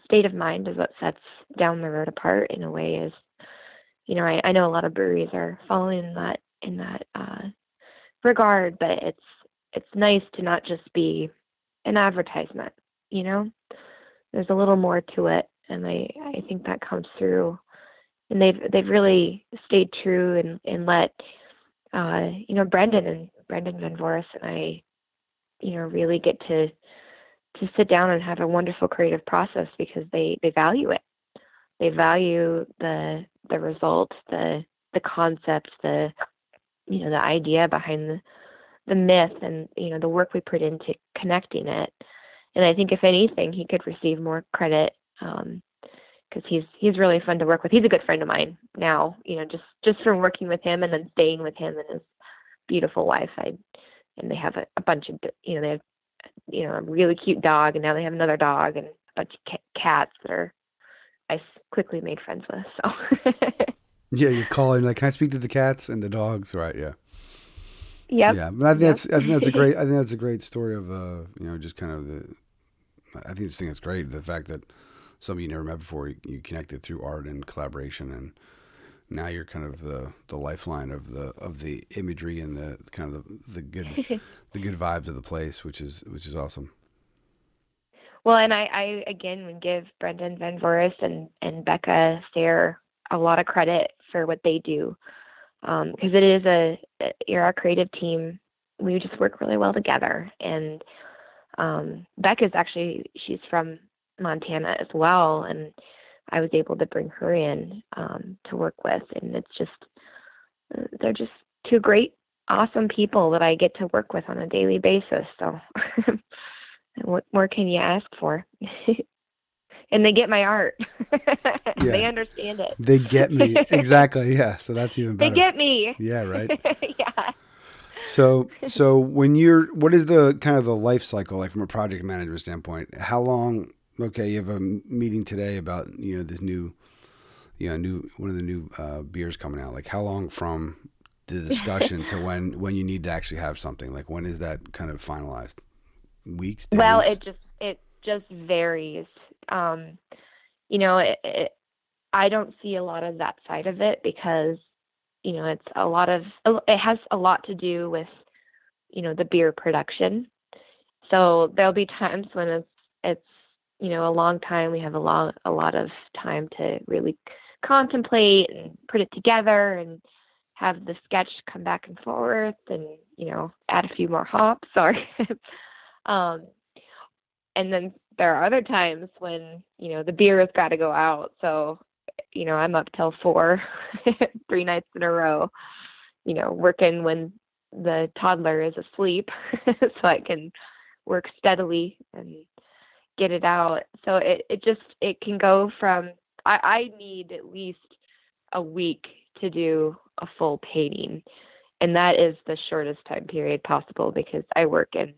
state of mind is what sets down the road apart in a way is you know, I, I know a lot of breweries are following in that in that uh regard, but it's it's nice to not just be an advertisement, you know? There's a little more to it and I, I think that comes through and they've they've really stayed true and and let uh, you know Brendan and Brendan Van Voris and I, you know, really get to to sit down and have a wonderful creative process because they they value it. They value the the result, the the concept, the you know the idea behind the the myth and you know the work we put into connecting it. And I think if anything, he could receive more credit because um, he's he's really fun to work with. He's a good friend of mine now. You know, just just from working with him and then staying with him and his beautiful wife. I and they have a, a bunch of you know they have you know a really cute dog and now they have another dog and a bunch of ca- cats that are I quickly made friends with. So yeah, you call him like, "Can I speak to the cats and the dogs?" Right? Yeah. Yep. Yeah, but I think yep. that's I think that's a great I think that's a great story of uh you know just kind of the I think this thing is great the fact that somebody you never met before you, you connected through art and collaboration and now you're kind of the the lifeline of the of the imagery and the kind of the, the good the good vibes of the place, which is which is awesome. Well, and I, I again would give Brendan Van Voris and and Becca Sayre a lot of credit for what they do because um, it is a you're our creative team. We just work really well together, and um, is actually she's from Montana as well, and I was able to bring her in um, to work with, and it's just uh, they're just two great, awesome people that I get to work with on a daily basis. So, what more can you ask for? and they get my art. yeah. They understand it. They get me exactly. Yeah, so that's even better. They get me. Yeah, right. yeah. So, so when you're, what is the kind of the life cycle like from a project management standpoint? How long okay, you have a meeting today about you know this new, you know, new one of the new uh, beers coming out. Like, how long from the discussion to when when you need to actually have something? Like, when is that kind of finalized? Weeks. Days? Well, it just it just varies. Um, you know, it, it, I don't see a lot of that side of it because you know it's a lot of it has a lot to do with you know the beer production. So there'll be times when it's it's you know a long time. We have a lot a lot of time to really contemplate and put it together and have the sketch come back and forth and you know add a few more hops. Or um and then there are other times when you know the beer has got to go out so you know i'm up till four three nights in a row you know working when the toddler is asleep so i can work steadily and get it out. So it, it just it can go from I, I need at least a week to do a full painting. And that is the shortest time period possible because I work in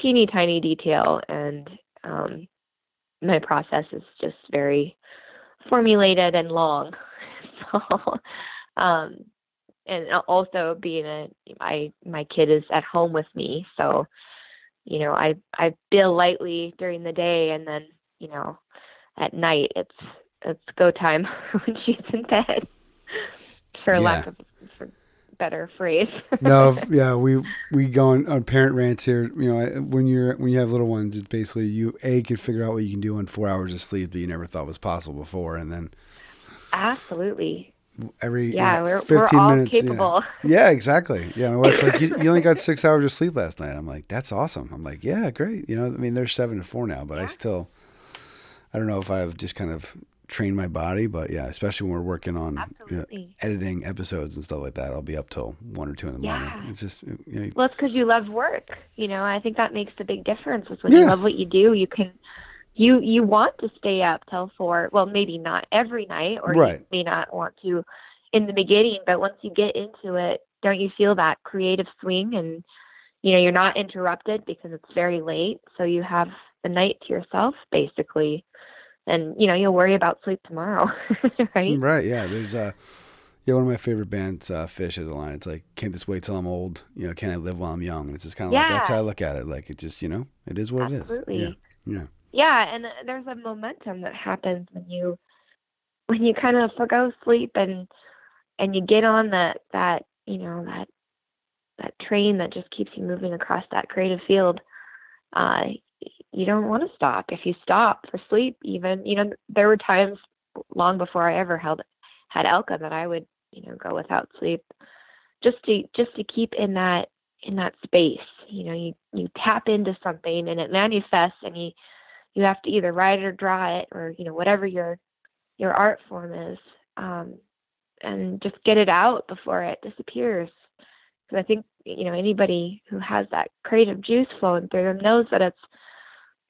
teeny tiny detail and um, my process is just very formulated and long. so um, and also being a my my kid is at home with me, so you know, I I bill lightly during the day, and then you know, at night it's it's go time when she's in bed, for yeah. lack of better phrase. no, yeah, we we go on, on parent rants here. You know, when you're when you have little ones, it's basically you a can figure out what you can do in four hours of sleep that you never thought was possible before, and then absolutely every yeah, we're, 15 we're all minutes. capable. Yeah. yeah, exactly. Yeah, my wife's like, you, you, only got six hours of sleep last night. I'm like, that's awesome. I'm like, yeah, great. You know, I mean, they're seven to four now, but yeah. I still, I don't know if I've just kind of trained my body, but yeah, especially when we're working on you know, editing episodes and stuff like that, I'll be up till one or two in the yeah. morning. It's just, you know, well, it's because you love work. You know, I think that makes the big difference. Is when yeah. you love what you do, you can you you want to stay up till four well maybe not every night or right. you may not want to in the beginning but once you get into it don't you feel that creative swing and you know you're not interrupted because it's very late so you have the night to yourself basically and you know you'll worry about sleep tomorrow right right yeah there's a yeah, one of my favorite bands, uh, Phish, has a line. It's like, "Can't just wait till I'm old? You know, can I live while I'm young?" And it's just kind of yeah. like that's how I look at it. Like it just, you know, it is what Absolutely. it is. Yeah. yeah. Yeah, and there's a momentum that happens when you when you kind of forgo sleep and and you get on that that you know that that train that just keeps you moving across that creative field. Uh, you don't want to stop. If you stop for sleep, even you know there were times long before I ever held had Elka that I would, you know, go without sleep just to just to keep in that in that space. You know, you you tap into something and it manifests and you you have to either write it or draw it or, you know, whatever your your art form is. Um, and just get it out before it disappears. Because I think you know anybody who has that creative juice flowing through them knows that it's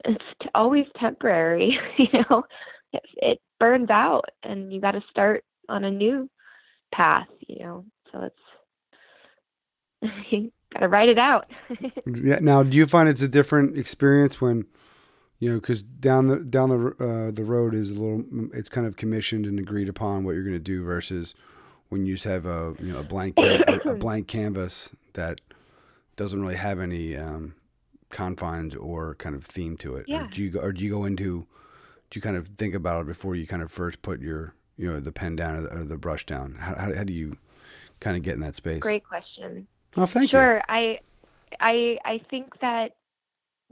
it's t- always temporary. you know, it, it burns out, and you got to start on a new path. You know, so it's you got to write it out. yeah. Now, do you find it's a different experience when you know because down the down the uh, the road is a little it's kind of commissioned and agreed upon what you're going to do versus when you just have a you know a blank a, a, blank canvas that doesn't really have any um, confines or kind of theme to it Yeah. or do you go or do you go into do you kind of think about it before you kind of first put your you know the pen down or the, or the brush down? How, how, how do you kind of get in that space? Great question. oh thank you. Sure. I i i think that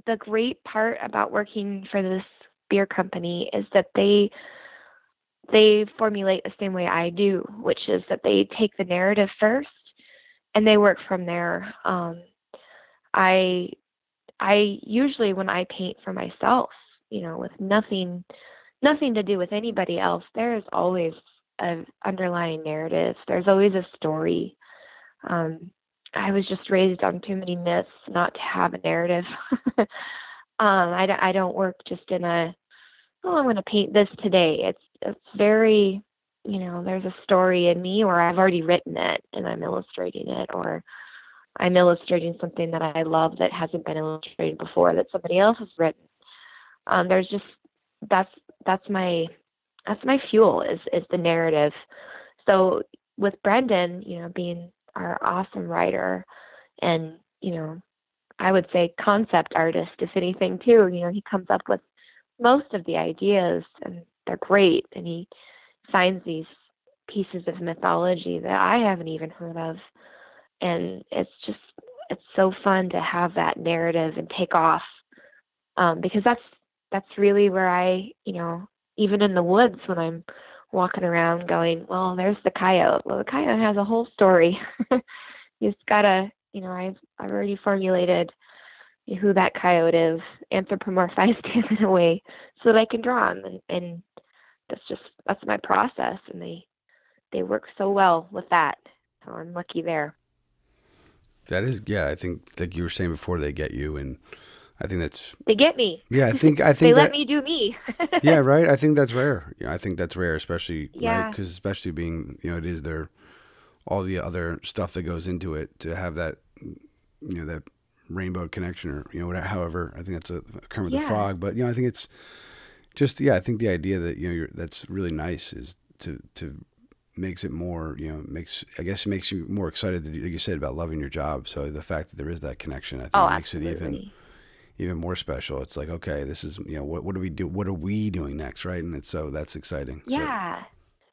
the great part about working for this beer company is that they they formulate the same way i do which is that they take the narrative first and they work from there. Um i i usually when i paint for myself you know with nothing nothing to do with anybody else there is always a underlying narrative there's always a story um I was just raised on too many myths not to have a narrative. um, I, I don't work just in a, oh, I'm going to paint this today. It's it's very, you know, there's a story in me, or I've already written it and I'm illustrating it, or I'm illustrating something that I love that hasn't been illustrated before that somebody else has written. Um, there's just that's that's my that's my fuel is is the narrative. So with Brendan, you know, being our awesome writer and you know i would say concept artist if anything too you know he comes up with most of the ideas and they're great and he finds these pieces of mythology that i haven't even heard of and it's just it's so fun to have that narrative and take off um, because that's that's really where i you know even in the woods when i'm walking around going, well, there's the coyote. Well, the coyote has a whole story. you just gotta, you know, I've I've already formulated who that coyote is, anthropomorphized him in a way so that I can draw him, and, and that's just that's my process, and they they work so well with that. So I'm lucky there. That is yeah i think like you were saying before they get you and i think that's They get me. yeah i think i think They think let me do me. yeah, right. I think that's rare. Yeah, I think that's rare, especially Yeah. because especially being you know it is their all the other stuff that goes into it to have that you know that rainbow connection or you know whatever. However, I think that's a Kermit the Yeah. Frog, but you know I think it's just yeah. I think the idea that you know you're, that's really nice is to to makes it more you know makes I guess it makes you more excited to do, like you said about loving your job. So the fact that there is that connection, I think oh, makes it even even more special. It's like, okay, this is you know what what do we do? What are we doing next, right? And it's so that's exciting. So- Yeah.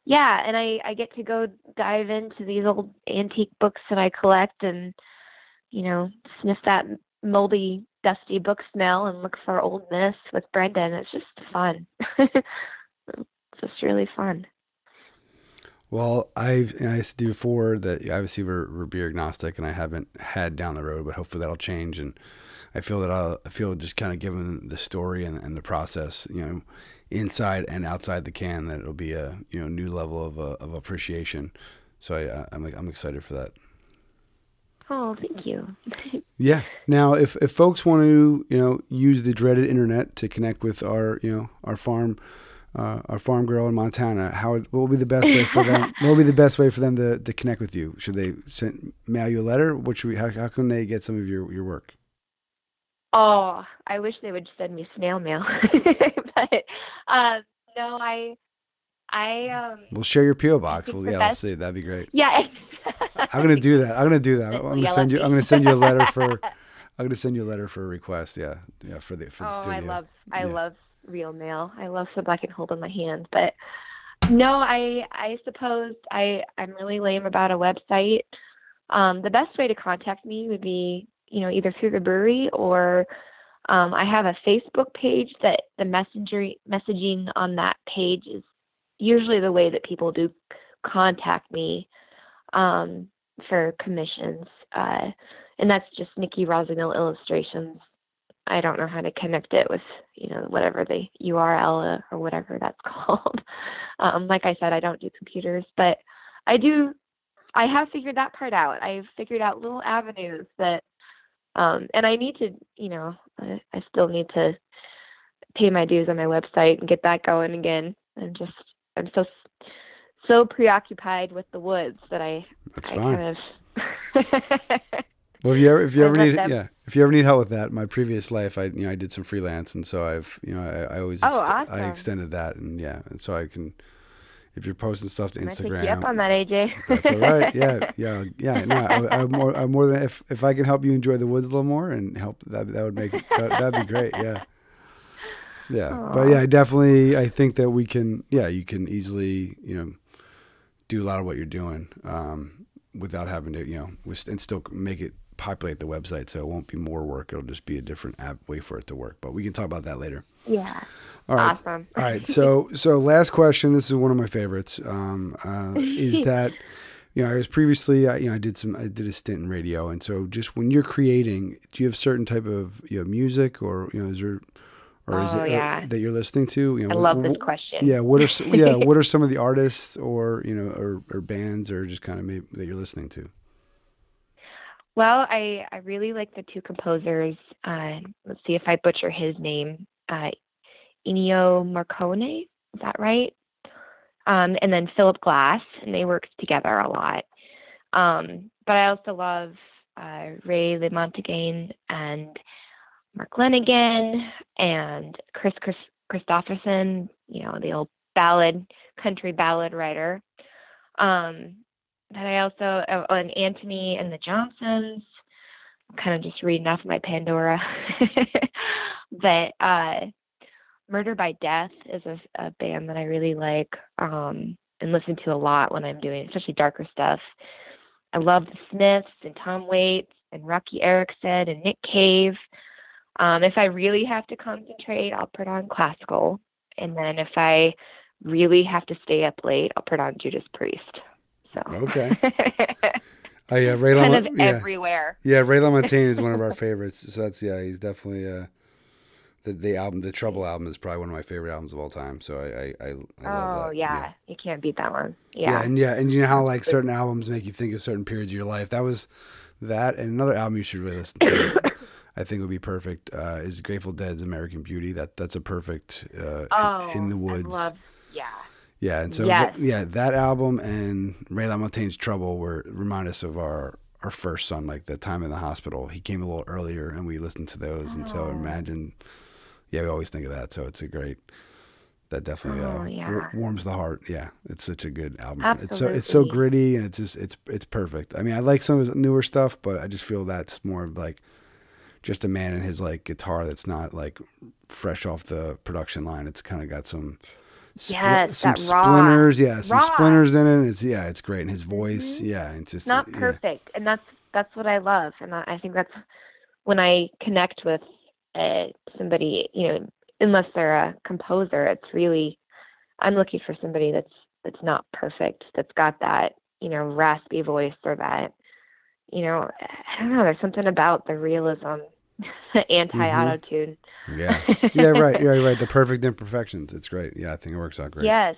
Yeah, and I I get to go dive into these old antique books that I collect and you know, sniff that moldy, dusty book smell and look for old myths with Brendan. It's just fun. it's just really fun. Well, I've I said before that obviously we're, we're beer agnostic, and I haven't had down the road, but hopefully that'll change. And I feel that I'll, I feel just kind of given the story and, and the process, you know, inside and outside the can, that it'll be a you know new level of uh, of appreciation. So I, I'm like I'm excited for that. Oh, thank you. Yeah. Now, if, if folks want to, you know, use the dreaded internet to connect with our, you know, our farm, uh, our farm girl in Montana, how what will be the best way for them? what will be the best way for them to, to connect with you? Should they send mail you a letter? What should we? How, how can they get some of your, your work? Oh, I wish they would send me snail mail. but um no, I I um We'll share your PO box. Well, yeah, let's see. That'd be great. yeah. I'm gonna do that. I'm gonna do that. I'm gonna send you. I'm gonna send you a letter for. I'm gonna send you a letter for a request. Yeah, yeah, for the for the oh, studio. I love I Yeah. love real mail. I love stuff I can hold in my hand. But no, I I suppose I I'm really lame about a website. Um, the best way to contact me would be you know either through the brewery or um, I have a Facebook page that the messenger messaging on that page is usually the way that people do contact me um, for commissions. Uh, and that's just Nikki Rossignol Illustrations. I don't know how to connect it with, you know, whatever the URL or whatever that's called. Um, like I said, I don't do computers, but I do. I have figured that part out. I've figured out little avenues that, um, and I need to, you know, I, I still need to pay my dues on my website and get that going again. And just, I'm so so preoccupied with the woods that I, That's I fine. kind of. Well, if you ever if you ever need yeah if you ever need help with that, my previous life I you know I did some freelance and so I've you know I, I always Oh, I awesome. extended that and yeah and so I can if you're posting stuff to I'm gonna take you up on that, AJ. that's all right yeah yeah yeah no I, I'm more I'm more than if if I can help you enjoy the woods a little more and help that that would make that, that'd be great yeah yeah but yeah I definitely I think that we can yeah you can easily you know do a lot of what you're doing um, without having to you know and still make it populate the website so it won't be more work it'll just be a different app way for it to work but we can talk about that later yeah. all right Awesome. all right so so last question this is one of my favorites um, uh, is that you know i was previously I, you know i did some i did a stint in radio and so just when you're creating do you have certain type of you know music or you know is there or is Oh, it or- yeah. that you're listening to you know I love this question. yeah what are yeah what are some of the artists or you know or, or bands or just kind of maybe that you're listening to Well, I I really like the two composers. Uh, let's see if I butcher his name. Uh, Ennio Morricone, is that right? Um, and then Philip Glass, and they work together a lot. Um, but I also love uh, Ray LaMontagne and Mark Lanegan and Kris, Kris Kristofferson. You know, the old ballad, country ballad writer. Um, but I also oh, and Antony and the Johnsons. I'm kind of just reading off my Pandora. but uh, Murder by Death is a, a band that I really like um, and listen to a lot when I'm doing, especially darker stuff. I love the Smiths and Tom Waits and Roky Erickson and Nick Cave. Um, if I really have to concentrate, I'll put on classical, and then if I really have to stay up late, I'll put on Judas Priest. So Okay. oh yeah ray kind Lama- of yeah everywhere. Yeah, Ray LaMontagne is one of our favorites. So that's yeah, he's definitely uh, the the album, the Trouble album is probably one of my favorite albums of all time. So I I, I, I love Oh that. yeah. you can't beat that one. yeah, Yeah. and yeah, and you know how like certain albums make you think of certain periods of your life. That was that, and another album you should really listen to. I think would be perfect. Uh, is Grateful Dead's American Beauty. That that's a perfect uh, oh, in the woods. I love. Yeah. Yeah, and so Yes. th- yeah, that album and Ray LaMontagne's Trouble were remind us of our our first son, like the time in the hospital. He came a little earlier, and we listened to those. And so Oh. imagine, yeah, we always think of that. So it's a great. That definitely uh, Oh, wa- yeah. warms the heart. Yeah, it's such a good album. It's so it's so gritty and it's just it's it's perfect. I mean, I like some of his newer stuff, but I just feel that's more of like just a man and his like guitar that's not like fresh off the production line. It's kind of got some spli- Yes, some that raw- splinters. Yeah, some raw. splinters in it. It's yeah, it's great. And his voice, Mhm. yeah, it's just Not yeah. perfect, and that's that's what I love, and I I think that's when I connect with uh, somebody. You know, unless they're a composer, it's really I'm looking for somebody that's that's not perfect. That's got that you know raspy voice or that you know I don't know. There's something about the realism, anti auto mm-hmm. tune. Yeah, yeah, right, yeah, right. The perfect imperfections. It's great. Yeah, I think it works out great. Yes.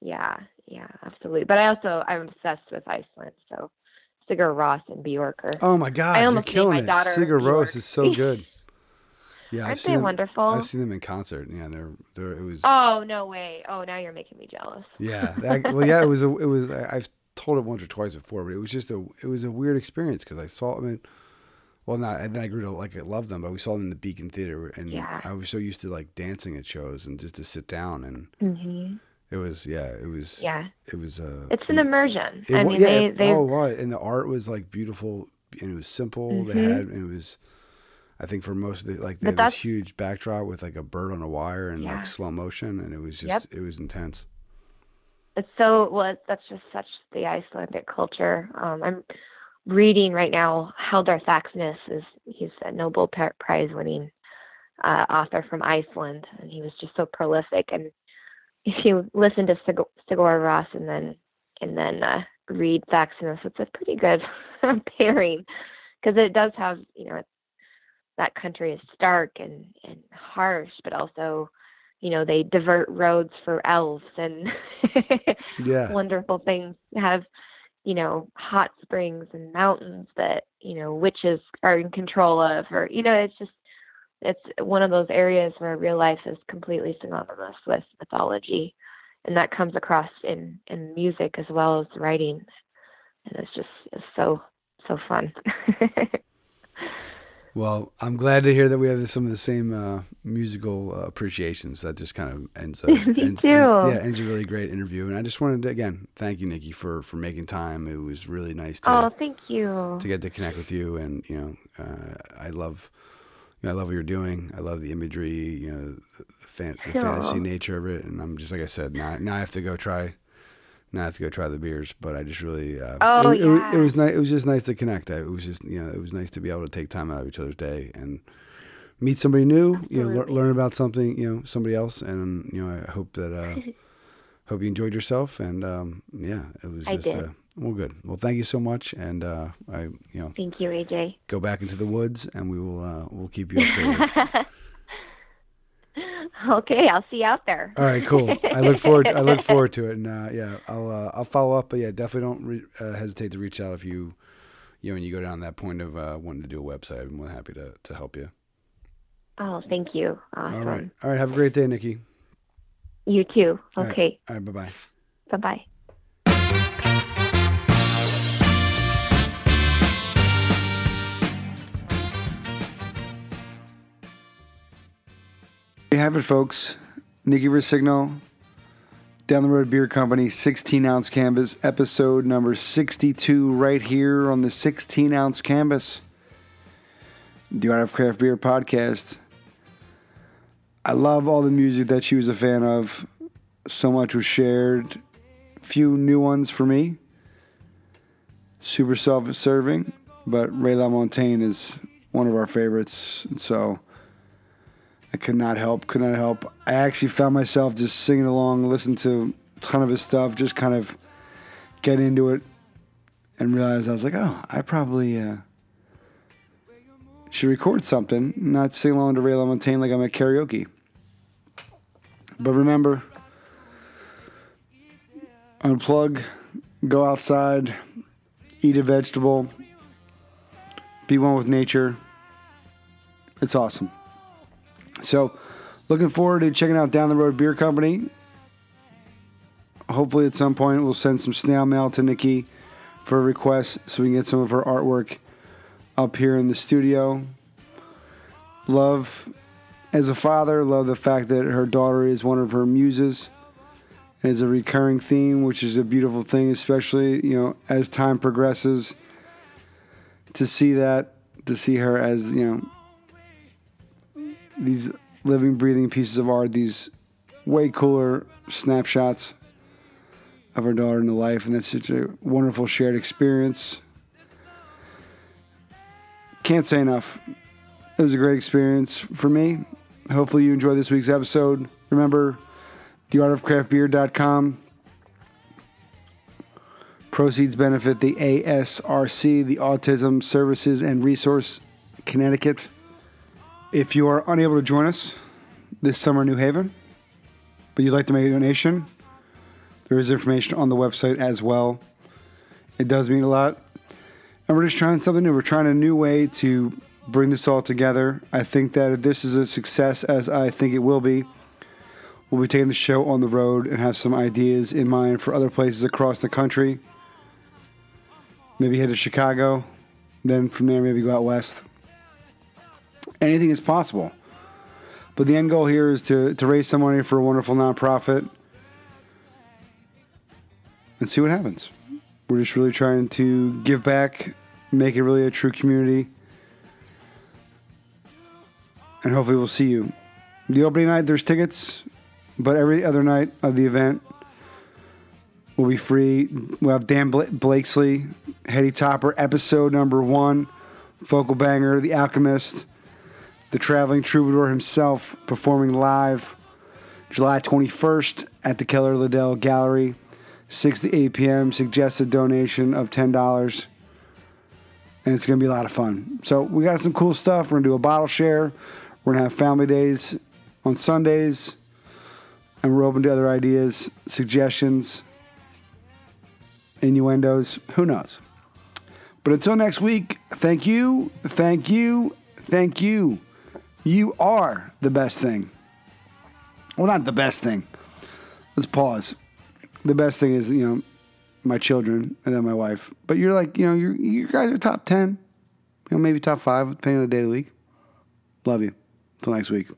Yeah, yeah, absolutely. But I also I'm obsessed with Iceland, so Sigur Rós and Bjork are Oh my God, I you're killing my it. Sigur Rós is so good. Yeah, aren't I've they them. wonderful? I've seen them in concert. Yeah, they're they're it was. Oh no way! Oh, now you're making me jealous. Yeah. That, well, yeah, it was a, it was. I, I've told it once or twice before, but it was just a it was a weird experience because I saw them. In, well, not and then I grew to like I love them, but we saw them in the Beacon Theater, and Yeah. I was so used to like dancing at shows and just to sit down, and hmm it was yeah, it was Yeah, it was uh, it's an immersion. it I mean, yeah, they it- they oh, wow. and the art was like beautiful, and it was simple. They Mhm. had and it was. I think for most of the like they But had this huge backdrop with like a bird on a wire and Yeah. like slow motion, and it was Yep. just it was intense. it's so well. That's just such the Icelandic culture. Um, I'm reading right now. Halldór Laxness is he's a Nobel Prize winning uh, author from Iceland, and he was just so prolific. And if you listen to Sig- Sigur Rós and then and then uh, read Laxness. It's a pretty good pairing because it does have, you know, that country is stark and, and harsh, but also, you know, they divert roads for elves and Yeah. wonderful things. Have, you know, hot springs and mountains that, you know, witches are in control of, or, you know, it's just, it's one of those areas where real life is completely synonymous with mythology. And that comes across in, in music as well as writing. And it's just it's so, so fun. Well, I'm glad to hear that we have some of the same uh, musical uh, appreciations. That just kind of ends. A, Me ends, too. yeah, ends a really great interview. And I just wanted to again thank you, Nikki, for for making time. It was really nice to oh, thank you. to get to connect with you. And you know, uh, I love, you know, I love what you're doing. I love the imagery. You know, the, fan, the fantasy nature of it. And I'm just like I said. Now, now I have to go try. Now I have to go try the beers. But I just really. Uh, Oh, it, it was- it, was nice. It was just nice to connect. It was just you know, it was nice to be able to take time out of each other's day and meet somebody new. You know, Absolutely. learn about something. You know, somebody else. And you know, I hope that. Uh, hope you enjoyed yourself. And um, yeah, it was just. Uh, well, good. Well, thank you so much. And uh, I, you know, Thank you, AJ. go back into the woods, and we will uh, we'll keep you updated. okay, I'll see you out there. All right, cool. I look forward. I look forward to it, and uh, yeah, I'll uh, I'll follow up. But yeah, definitely don't re- uh, hesitate to reach out if you you know when you go down that point of uh, wanting to do a website. I'm more than happy to to help you. Oh, thank you. Awesome. All right, all right. Have a great day, Nikki. You too. All right. Okay. All right. Bye bye. Bye bye. You have it, folks. Nikki Rossignol, Down the Road Beer Company, 16 ounce canvas, episode number 62, right here on the 16 ounce canvas. The Art of Craft Beer podcast. I love all the music that she was a fan of. So much was shared. Few new ones for me. Super self serving, but Ray LaMontagne is one of our favorites. So. I could not help, could not help. I actually found myself just singing along, listening to a ton of his stuff, just kind of get into it and realized I was like, oh, I probably uh, should record something, not sing along to Ray LaMontagne like I'm at karaoke. But remember, unplug, go outside, eat a vegetable, be one with nature. It's awesome. So, looking forward to checking out Down the Road Beer Company. Hopefully, at some point, we'll send some snail mail to Nikki for a request so we can get some of her artwork up here in the studio. Love, as a father, love the fact that her daughter is one of her muses. Is a recurring theme, which is a beautiful thing, especially you know as time progresses. To see that, to see her as you know these living, breathing pieces of art, these way cooler snapshots of our daughter in the life, and that's such a wonderful shared experience. Can't say enough. It was a great experience for me. Hopefully, you enjoyed this week's episode. Remember, theartofcraftbeer.com. Proceeds benefit the ASRC, the Autism Services and Resource Connecticut. If you are unable to join us this summer in New Haven, but you'd like to make a donation, there is information on the website as well. It does mean a lot. And we're just trying something new. We're trying a new way to bring this all together. I think that if this is a success, as I think it will be, we'll be taking the show on the road and have some ideas in mind for other places across the country. Maybe head to Chicago, then from there, maybe go out west anything is possible. But the end goal here is to, to raise some money for a wonderful nonprofit and see what happens. We're just really trying to give back, make it really a true community. And hopefully we'll see you. The opening night, there's tickets, but every other night of the event will be free. We'll have Dan Bla- Blakeslee, Heady Topper, episode number one, Focal Banger, The Alchemist, the traveling troubadour himself performing live July 21st at the Kehler Liddell Gallery. 6 to 8 p.m. Suggested donation of $10. And it's going to be a lot of fun. So we got some cool stuff. We're going to do a bottle share. We're going to have family days on Sundays. And we're open to other ideas, suggestions, innuendos. Who knows? But until next week, thank you, thank you, thank you. You are the best thing. Well, not the best thing. Let's pause. The best thing is, you know, my children and then my wife. But you're like, you know, you you guys are top 10, you know, maybe top five, depending on the day of the week. Love you. Until next week.